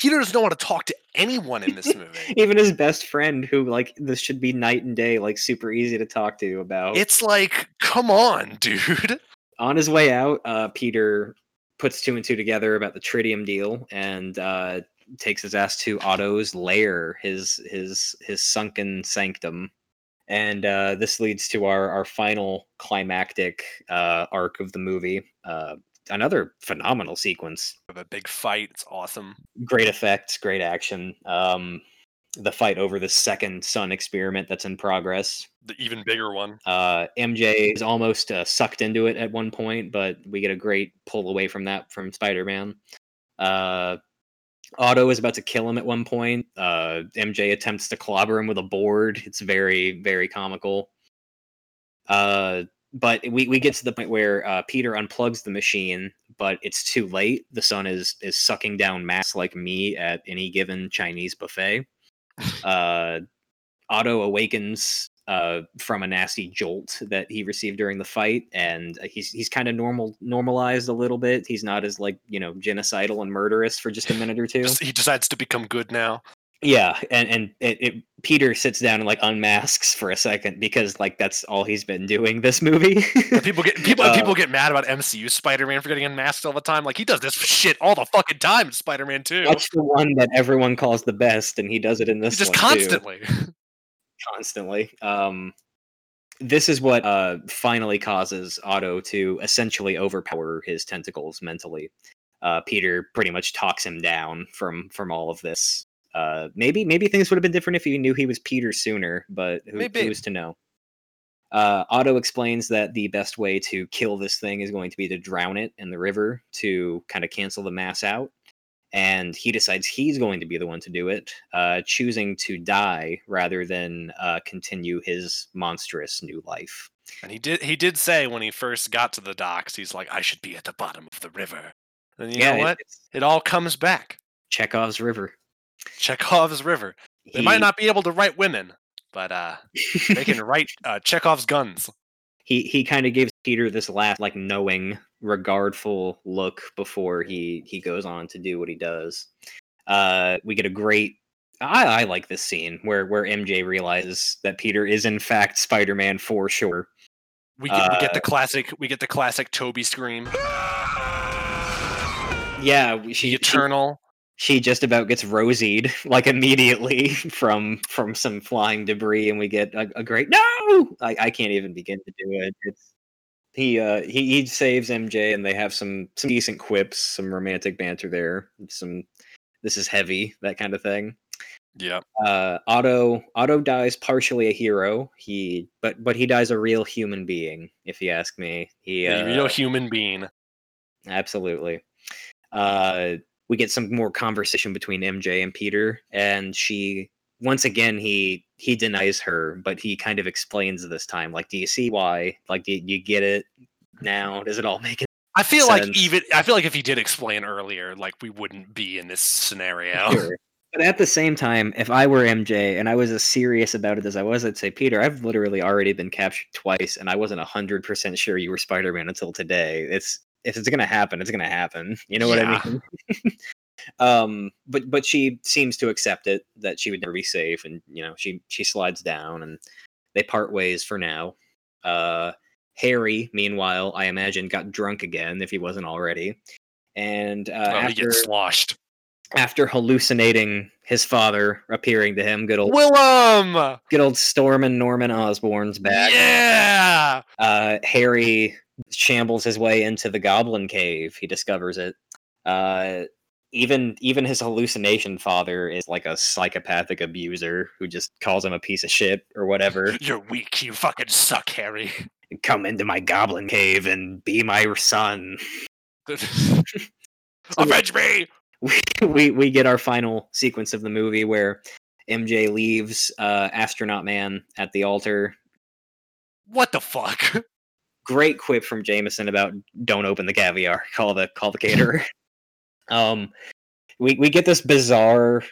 Peter doesn't want to talk to anyone in this movie. Even his best friend, who like this should be night and day, like super easy to talk to about. It's like, come on, dude. On his way out, uh, Peter puts two and two together about the tritium deal and uh, takes his ass to Otto's lair, his his his sunken sanctum. And uh, this leads to our, our final climactic uh, arc of the movie. Another phenomenal sequence of a big fight, it's awesome. great effects, great action. Um, the fight over the second sun experiment that's in progress. The even bigger one. Uh, MJ is almost uh, sucked into it at one point, but we get a great pull away from that from Spider Man. Uh, Otto is about to kill him at one point. Uh, MJ attempts to clobber him with a board. It's very, very comical. Uh, but we, we get to the point where uh, Peter unplugs the machine, but it's too late. The sun is is sucking down mass like me at any given Chinese buffet. Uh, Otto awakens uh, from a nasty jolt that he received during the fight, and uh, he's he's kind of normal normalized a little bit. He's not as like you know genocidal and murderous for just a minute or two. He decides to become good now. Yeah, and and it, it Peter sits down and like unmasks for a second because like that's all he's been doing this movie. People get people Uh, people get mad about MCU Spider-Man for getting unmasked all the time. Like he does this shit all the fucking time in Spider-Man 2. That's the one that everyone calls the best, and he does it in this just one too. constantly. constantly. Um, this is what uh, finally causes Otto to essentially overpower his tentacles mentally. Uh, Peter pretty much talks him down from from all of this. Uh, maybe maybe things would have been different if he knew he was Peter sooner, but who, Maybe. who's to know? Uh, Otto explains that the best way to kill this thing is going to be to drown it in the river to kind of cancel the mass out. And he decides he's going to be the one to do it, uh, choosing to die rather than uh, continue his monstrous new life. And he did he did say when he first got to the docks, he's like, I should be at the bottom of the river. And you know what? It all comes back. Chekhov's river. Chekhov's river. They He- might not be able to write women, but uh they can write uh, Chekhov's guns. he he kind of gives Peter this last like knowing, regardful look before he he goes on to do what he does. Uh, we get a great. I, I like this scene where where MJ realizes that Peter is in fact Spider-Man for sure. We get, we get Uh, the classic we get the classic Tobey scream. Yeah, we- The she she, eternal. She just about gets rosied like immediately from from some flying debris, and we get a, a great no. I, I can't even begin to do it. It's he uh he, he saves MJ, and they have some some decent quips, some romantic banter there, some this is heavy that kind of thing. Yeah. Uh, Otto Otto dies partially a hero. He but but he dies a real human being, if you ask me. He A uh, real human being. Absolutely. Uh, we get some more conversation between MJ and Peter, and she once again he he denies her, but he kind of explains this time. Like, do you see why? Like, do you, get it now? Does it all make it? I feel like even I feel like if he did explain earlier, like we wouldn't be in this scenario. Sure. But at the same time, if I were MJ and I was as serious about it as I was, I'd say, Peter, I've literally already been captured twice, and I wasn't hundred percent sure you were Spider-Man until today. It's if it's gonna happen, it's gonna happen. You know what Yeah. I mean? um, but but she seems to accept it that she would never be safe, and you know she she slides down, and they part ways for now. Uh, Harry, meanwhile, I imagine got drunk again if he wasn't already, and uh, Oh, he after gets sloshed. after hallucinating his father appearing to him, good old Willem. good old Storm and Norman Osborn's back. Yeah. Uh, Harry shambles his way into the Goblin Cave. He discovers it. Uh, even even his hallucination father is like a psychopathic abuser who just calls him a piece of shit or whatever. You're weak. You fucking suck, Harry. Come into my Goblin Cave and be my son. Avenge me. we, we we get our final sequence of the movie where MJ leaves uh, astronaut man at the altar. What the fuck? Great quip from Jameson about don't open the caviar. Call the call the caterer. um, we we get this bizarre,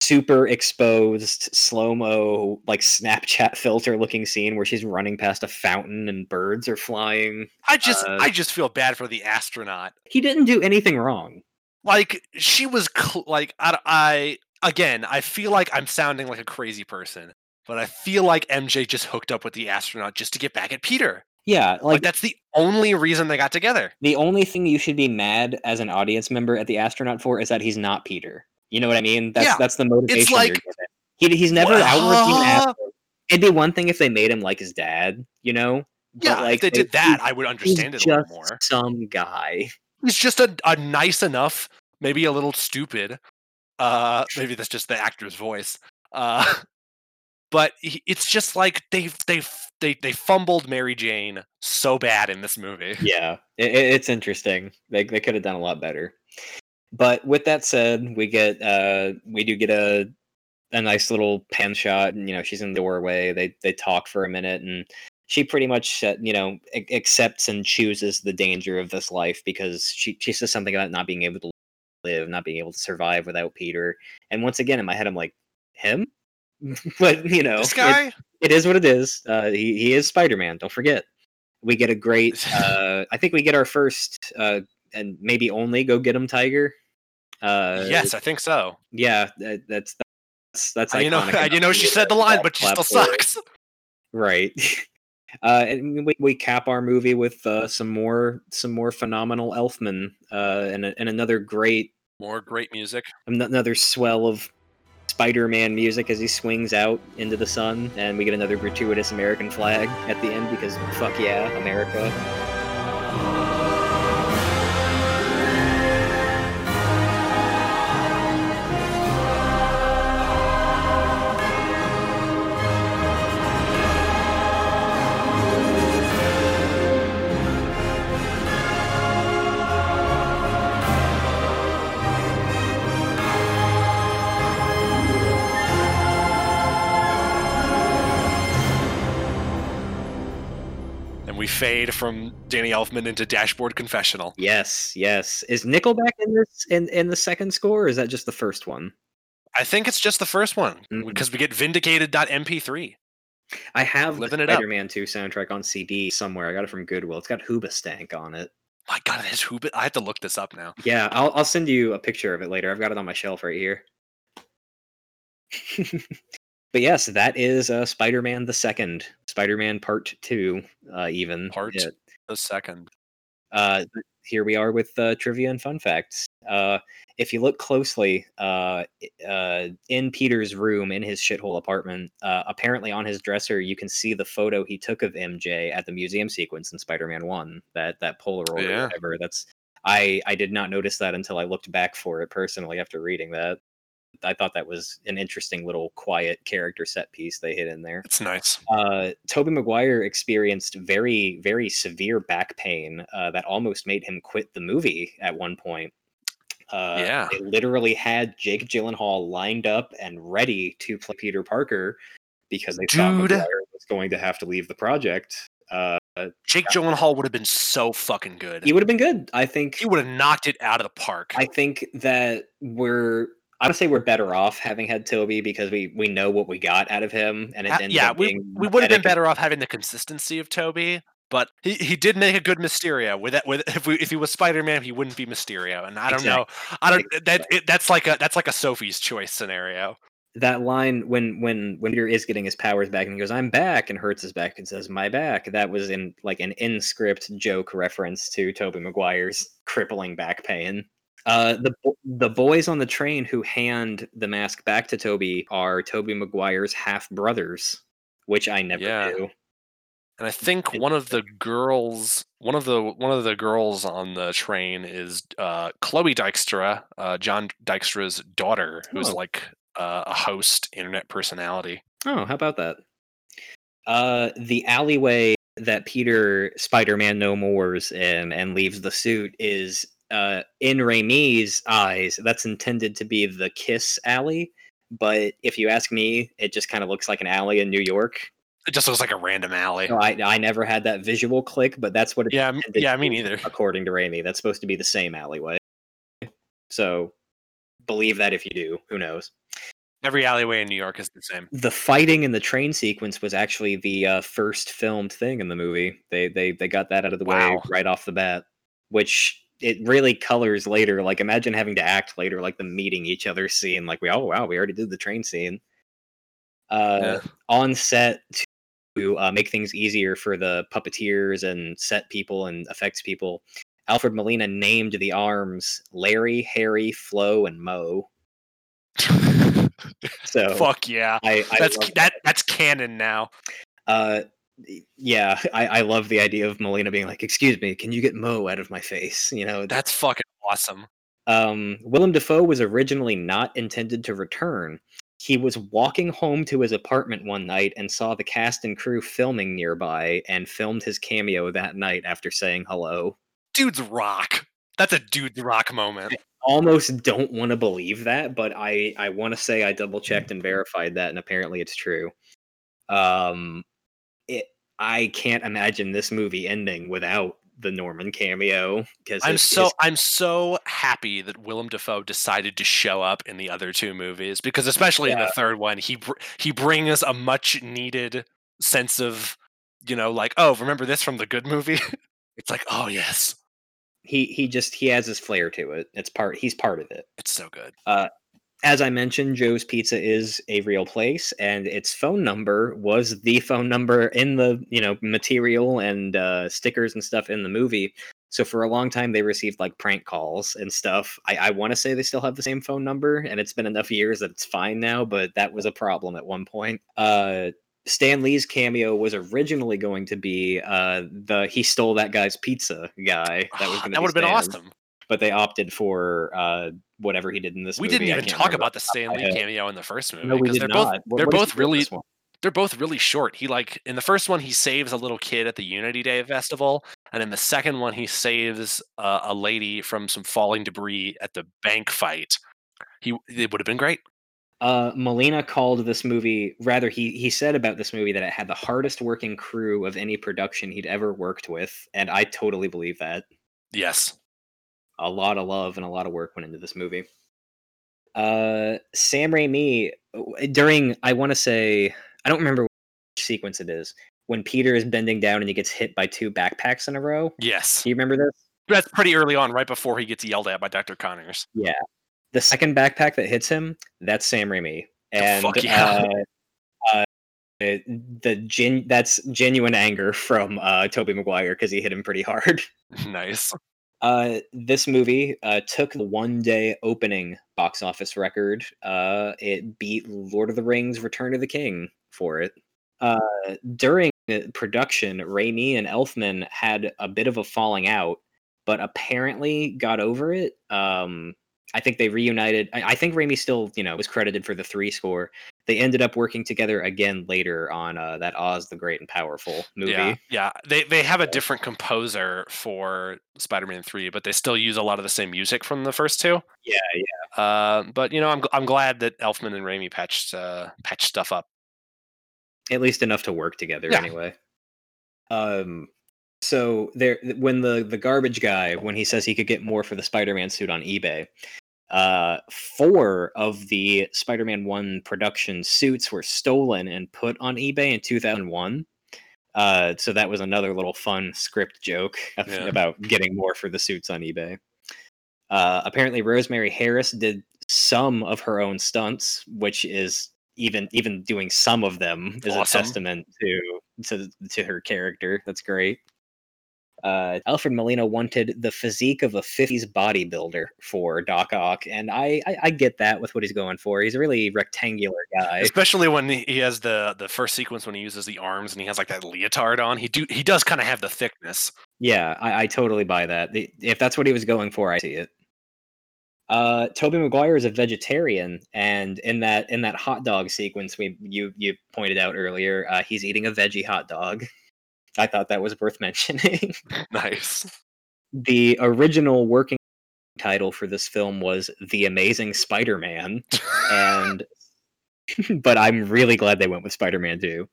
super exposed slow mo like Snapchat filter looking scene where she's running past a fountain and birds are flying. I just Uh, I just feel bad for the astronaut. He didn't do anything wrong. Like she was cl- like I, I again I feel like I'm sounding like a crazy person, but I feel like MJ just hooked up with the astronaut just to get back at Peter. Yeah, Like, like that's the only reason they got together. The only thing you should be mad as an audience member at the astronaut for is that he's not Peter. You know what I mean? That's Yeah, that's the motivation. It's like-. He, he's never an Uh, asshole. It'd be one thing if they made him like his dad, you know? But, Yeah, like if they did that, he's- I would understand it a little more. Some guy. He's just a, a nice enough, maybe a little stupid. Uh, maybe that's just the actor's voice. Uh, but he, it's just like they they they they fumbled Mary Jane so bad in this movie. Yeah, it, it- it's interesting. They they could have done a lot better. But with that said, we get uh we do get a a nice little pan shot, and you know she's in the doorway. They they talk for a minute, and she pretty much uh, you know accepts and chooses the danger of this life because she she says something about not being able to live, not being able to survive without Peter. And once again, in my head, I'm like, him. but you know, This it- it is what it is. Uh, he he is Spider Man. Don't forget. We get a great. Uh, I think we get our first uh, and maybe only go get him tiger. Uh, yes, I think so. Yeah, that, that's that's that's. I, you know, I, you know, she said the line, but she still sucks. Right. Uh, and we, we cap our movie with uh, some more some more phenomenal Elfman uh, and a- and another great More great music. another swell of Spider-Man music as he swings out into the sun, and we get another gratuitous American flag at the end because fuck yeah, America. From Danny Elfman into Dashboard Confessional. Yes, yes. Is Nickelback in this in, in the second score, or is that just the first one? I think it's just the first one Mhm. because we get Vindicated.mp3. I have Living the. Spider-Man 2 soundtrack on CD somewhere. I got it from Goodwill. It's got Hoobastank on it. My God, it has Hoobit. I have to look this up now. Yeah, I'll I'll send you a picture of it later. I've got it on my shelf right here. but yes, that is uh, Spider-Man the second, Spider-Man Part Two, uh, even Part Yeah, The second. Uh, here we are with uh, trivia and fun facts. Uh, if you look closely, uh, uh, in Peter's room in his shithole apartment, uh, apparently on his dresser, you can see the photo he took of MJ at the museum sequence in Spider-Man One. That that Polaroid Yeah. or whatever. That's I I did not notice that until I looked back for it personally after reading that. I thought that was an interesting little quiet character set piece they hid in there It's nice. uh, Tobey Maguire experienced very, very severe back pain uh, that almost made him quit the movie at one point. Uh, Yeah. They literally had Jake Gyllenhaal lined up and ready to play Peter Parker because they thought Dude. Maguire was going to have to leave the project. Uh, Jake Gyllenhaal would have been so fucking good. he would have been good. I think. He would have knocked it out of the park. I think that we're. I would say we're better off having had Tobey because we we know what we got out of him, and it yeah, up we, we would have been better off having the consistency of Tobey, but he, he did make a good Mysterio. With that, with if we if he was Spider Man, he wouldn't be Mysterio. And I don't know, I don't that it, that's like a that's like a Sophie's choice scenario. that line when when when Peter is getting his powers back and he goes, "I'm back," and hurts his back and says, "My back." That was in like an in script joke reference to Tobey Maguire's crippling back pain. Uh, the the boys on the train who hand the mask back to Tobey are Tobey Maguire's half brothers, which I never Yeah. knew. And I think one of the girls, one of the one of the girls on the train is uh, Chloe Dykstra, uh, John Dykstra's daughter, who's Oh. like uh, a host, internet personality. Oh, how about that? Uh, the alleyway that Peter Spider-Man no more's in and leaves the suit is uh in Raimi's eyes. That's intended to be the Kiss alley, but if you ask me, it just kind of looks like an alley in New York. It just looks like a random alley. I I never had that visual click, but that's what it's Yeah, yeah, me neither. According to Raimi, that's supposed to be the same alleyway. So believe that if you do. Who knows? Every alleyway in New York is the same. the fighting in the train sequence was actually the uh, first filmed thing in the movie. They they they got that out of the way right off the bat, which it really colors later. Like imagine having to act later, like the meeting each other scene. Like we oh wow, we already did the train scene. Uh, Yeah. On set to uh, make things easier for the puppeteers and set people and effects people, Alfred Molina named the arms Larry, Harry, Flo, and Mo. So Fuck yeah. I, I That's love that that's canon now. Uh, yeah, I, I love the idea of Molina being like, "Excuse me, can you get Mo out of my face?" You know. That's fucking awesome. Um, Willem Dafoe was originally not intended to return. He was walking home to his apartment one night and saw the cast and crew filming nearby, and filmed his cameo that night after saying hello. Dude's rock. That's a dude's rock moment. I Almost don't want to believe that, but I I want to say I double checked and verified that, and apparently it's true. Um, I can't imagine this movie ending without the Norman cameo because I'm so I'm so happy that Willem Dafoe decided to show up in the other two movies because especially in the third one he br- he brings a much needed sense of you know like oh remember this from the good movie it's like oh yes he he just he has his flair to it. It's part he's part of it. it's so good uh, As I mentioned, Joe's Pizza is a real place, and its phone number was the phone number in the you know material and uh, stickers and stuff in the movie. So for a long time, they received like prank calls and stuff. I, I want to say they still have the same phone number, and it's been enough years that it's fine now. But that was a problem at one point. Uh, Stan Lee's cameo was originally going to be uh, the he stole that guy's pizza guy. That was Ah, that would have been awesome but they opted for uh, whatever he did in this we movie. didn't even talk remember about the off top of Stan Lee cameo in the first movie No, we did they're not. both What- they're what both he do in really they're both really short. He like in the first one he saves a little kid at the Unity Day festival, and in the second one he saves uh, a lady from some falling debris at the bank fight. He it would have been great. Uh, Molina called this movie. Rather, he he said about this movie that it had the hardest working crew of any production he'd ever worked with, and I totally believe that. Yes. A lot of love and a lot of work went into this movie. Uh, Sam Raimi during I want to say I don't remember which sequence it is when Peter is bending down and he gets hit by two backpacks in a row. Yes. Do you remember this? That's pretty early on, right before he gets yelled at by Dr. Connors. Yeah, the second backpack that hits him, that's Sam Raimi. And fuck yeah. uh, uh, the gen- that's genuine anger from uh, Tobey Maguire because he hit him pretty hard. nice. Uh, this movie uh, took the one day opening box office record. Uh, it beat Lord of the Rings Return of the King for it. Uh, during production, Raimi and Elfman had a bit of a falling out, but apparently got over it. Um, I think they reunited. I, I think Raimi still, you know, was credited for the three score. They ended up working together again later on uh, that Oz the Great and Powerful movie. Yeah, yeah. They they have a different composer for Spider-Man Three, but they still use a lot of the same music from the first two. Yeah, yeah. Uh, but you know, I'm I'm glad that Elfman and Raimi patched uh, patched stuff up. At least enough to work together, Yeah. anyway. Um, so there, when the the garbage guy, when he says he could get more for the Spider-Man suit on eBay, uh, four of the Spider-Man One production suits were stolen and put on eBay in 2001. Uh, so that was another little fun script joke Yeah. about getting more for the suits on eBay. Uh, apparently, Rosemary Harris did some of her own stunts, which is even even doing some of them is Awesome. a testament to to to her character. That's great. Uh, Alfred Molina wanted the physique of a 50s bodybuilder for Doc Ock, and I, I I get that with what he's going for. He's a really rectangular guy. Especially when he he has the the first sequence when he uses the arms and he has like that leotard on. He do he does kind of have the thickness. Yeah, I, I totally buy that. The- If that's what he was going for, I see it. Uh, Tobey Maguire is a vegetarian, and in that in that hot dog sequence we you you pointed out earlier, uh, he's eating a veggie hot dog. I thought that was worth mentioning. nice. the original working title for this film was The Amazing Spider-Man, and but I'm really glad they went with Spider-Man 2.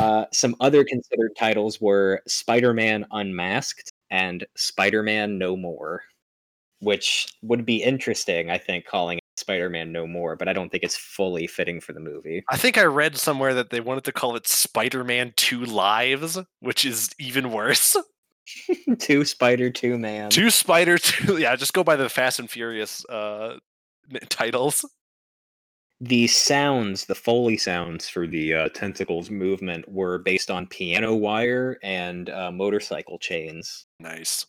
Uh, some other considered titles were Spider-Man Unmasked and Spider-Man No More, which would be interesting, I think, calling it Spider-Man No More, but I don't think it's fully fitting for the movie. I think I read somewhere that they wanted to call it Spider-Man Two Lives, which is even worse. two Spider, two Man. Two Spider Two. Yeah, just go by the Fast and Furious uh, titles. the sounds, the Foley sounds for the uh, tentacles movement were based on piano wire and uh, motorcycle chains. Nice.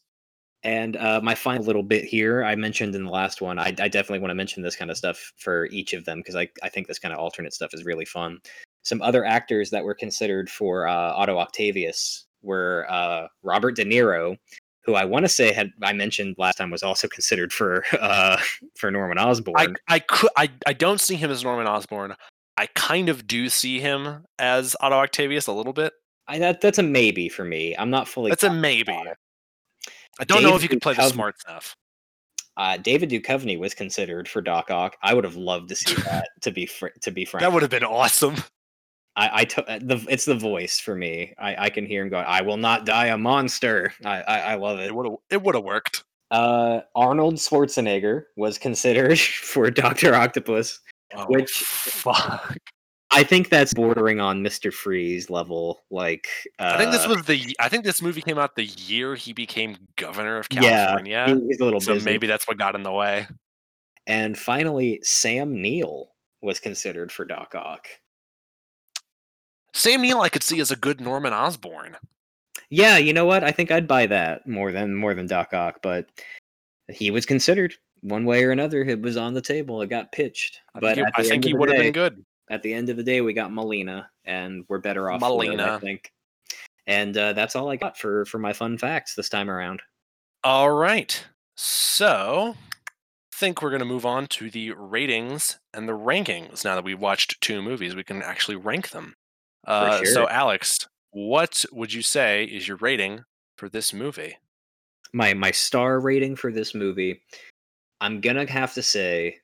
And uh, my final little bit here, I mentioned in the last one, I, I definitely want to mention this kind of stuff for each of them because I, I think this kind of alternate stuff is really fun. Some other actors that were considered for uh, Otto Octavius were uh, Robert De Niro, who I want to say had I mentioned last time was also considered for uh, for Norman Osborn. I I could I I don't see him as Norman Osborn. I kind of do see him as Otto Octavius a little bit. I, that that's a maybe for me. I'm not fully. That's a maybe. I don't know if you David could play the smart stuff. Uh, David Duchovny was considered for Doc Ock. I would have loved to see that. To be fr- to be frank, That would have been awesome. I, I to- uh, the it's the voice for me. I, I can hear him going. I will not die a monster. I I, I love it. It would have it would have worked. Uh, Arnold Schwarzenegger was considered for Doctor Octopus. Oh, Which- fuck. I think that's bordering on Mister Freeze level. Like uh, I think this was the I think this movie came out the year he became governor of. California. Yeah, He's a little so busy. maybe that's what got in the way. And finally, Sam Neill was considered for Doc Ock. Sam Neill I could see as a good Norman Osborn. Yeah, you know what? I think I'd buy that more than more than Doc Ock, but he was considered one way or another. It was on the table. It got pitched. I But think, he- I think he would have been good. At the end of the day, we got Molina, and we're better off. for it, I think. And uh, that's all I got for for my fun facts this time around. All right. So, I think we're going to move on to the ratings and the rankings. Now that we've watched two movies, we can actually rank them. Uh, So, sure. Alex, what would you say is your rating for this movie? my my star rating for this movie i'm gonna have to say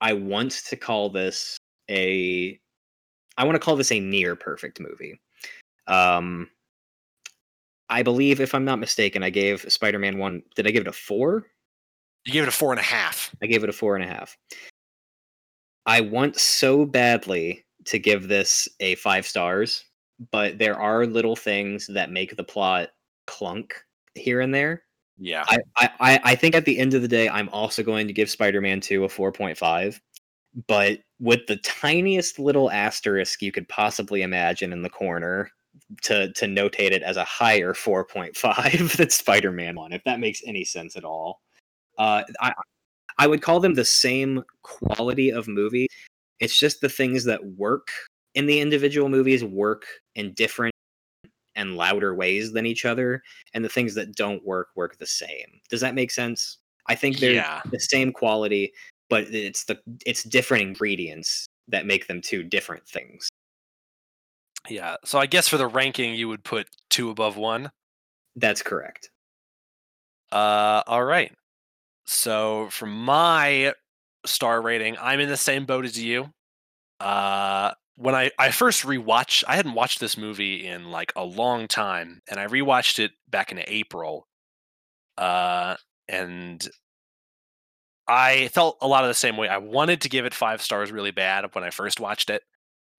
i want to call this a i want to call this a near perfect movie um i believe if i'm not mistaken i gave spider-man 1 did i give it a 4 You gave it a four and a half. i gave it a four and a half i want so badly to give this a five stars but there are little things that make the plot clunk here and there Yeah. I, I, I- I think at the end of the day, I'm also going to give Spider Man 2 a 4.5, but with the tiniest little asterisk you could possibly imagine in the corner to to notate it as a higher 4.5 than Spider-Man 1 if that makes any sense at all. Uh I I would call them the same quality of movie. It's just the things that work in the individual movies work in different and louder ways than each other and the things that don't work work the same. Does that make sense? I think they're Yeah. the same quality but it's the it's different ingredients that make them two different things. Yeah. So I guess for the ranking, you would put two above one. That's correct. Uh, all right. So for my star rating, I'm in the same boat as you. Uh, when I I first rewatched, I hadn't watched this movie in like a long time, and I rewatched it back in April. Uh, and I felt a lot of the same way. I wanted to give it five stars really bad when I first watched it,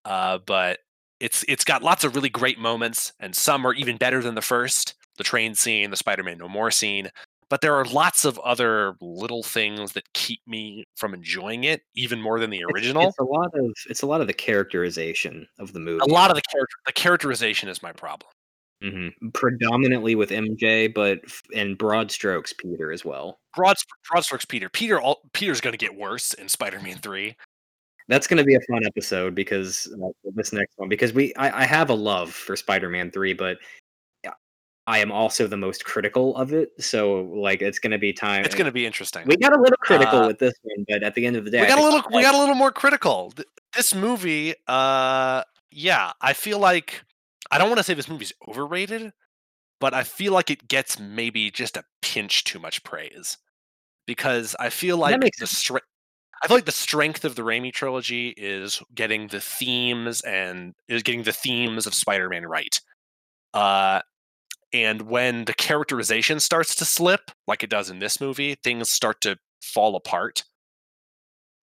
uh, but it's it's got lots of really great moments, and some are even better than the first. The train scene, the Spider-Man No More scene, but there are lots of other little things that keep me from enjoying it even more than the It's- original. It's, a lot of it's a lot of the characterization of the movie. A lot of the character the characterization is my problem. Mhm. predominantly with MJ, but f- in broad strokes, Peter as well. Broad broad strokes, Peter. Peter all, Peter's going to get worse in Spider-Man Three. That's going to be a fun episode because uh, this next one because we I, I have a love for Spider-Man three, but yeah, I am also the most critical of it. So like it's going to be time. It's going to be interesting. We got a little critical Uh, with this one, but at the end of the day, we got a think little we got a little more critical this movie uh yeah i feel like i don't want to say this movie's overrated but i feel like it gets maybe just a pinch too much praise because i feel like the sense. strength I feel like the strength of the Raimi trilogy is getting the themes and is getting the themes of Spider-Man right. Uh, and when the characterization starts to slip, like it does in this movie, things start to fall apart.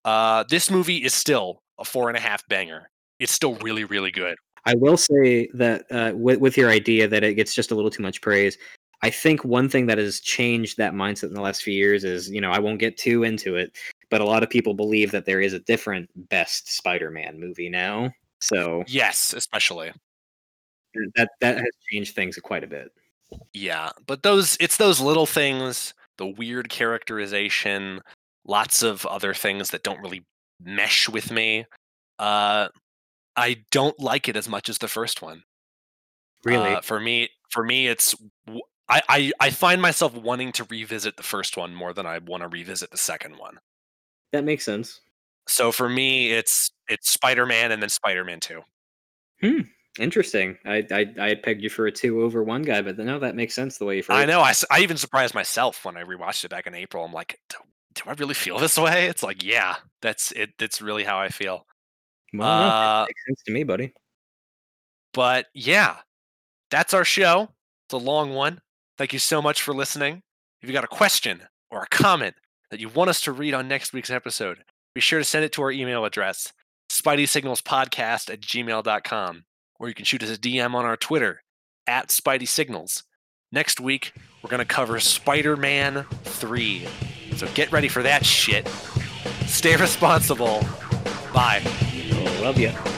Uh, this movie is still a four and a half banger. It's still really, really good. I will say that uh, with, with your idea that it gets just a little too much praise, I think one thing that has changed that mindset in the last few years is, you know, I won't get too into it, but a lot of people believe that there is a different best Spider-Man movie now. So Yes, especially. that that has changed things quite a bit. Yeah, but those it's those little things, the weird characterization, lots of other things that don't really mesh with me. Uh I don't like it as much as the first one. Really, Uh, for me for me it's I, I I find myself wanting to revisit the first one more than I want to revisit the second one. that makes sense. So for me it's it's Spider-Man and then Spider-Man 2. Hmm. Interesting. I, I I pegged you for a two over one guy, but no, that makes sense the way you phrased. I know I even surprised myself when I rewatched it back in April. I'm like, do, do I really feel this way? It's like, yeah, that's it. That's really how I feel. Well, Uh, makes sense to me, buddy. But yeah, that's our show. It's a long one. Thank you so much for listening. If you got a question or a comment that you want us to read on next week's episode, be sure to send it to our email address, spideysignalspodcast at gmail.com, or you can shoot us a DM on our Twitter at Spidey Signals. Next week, we're going to cover Spider Man 3. So get ready for that shit. Stay responsible. Bye. Love you.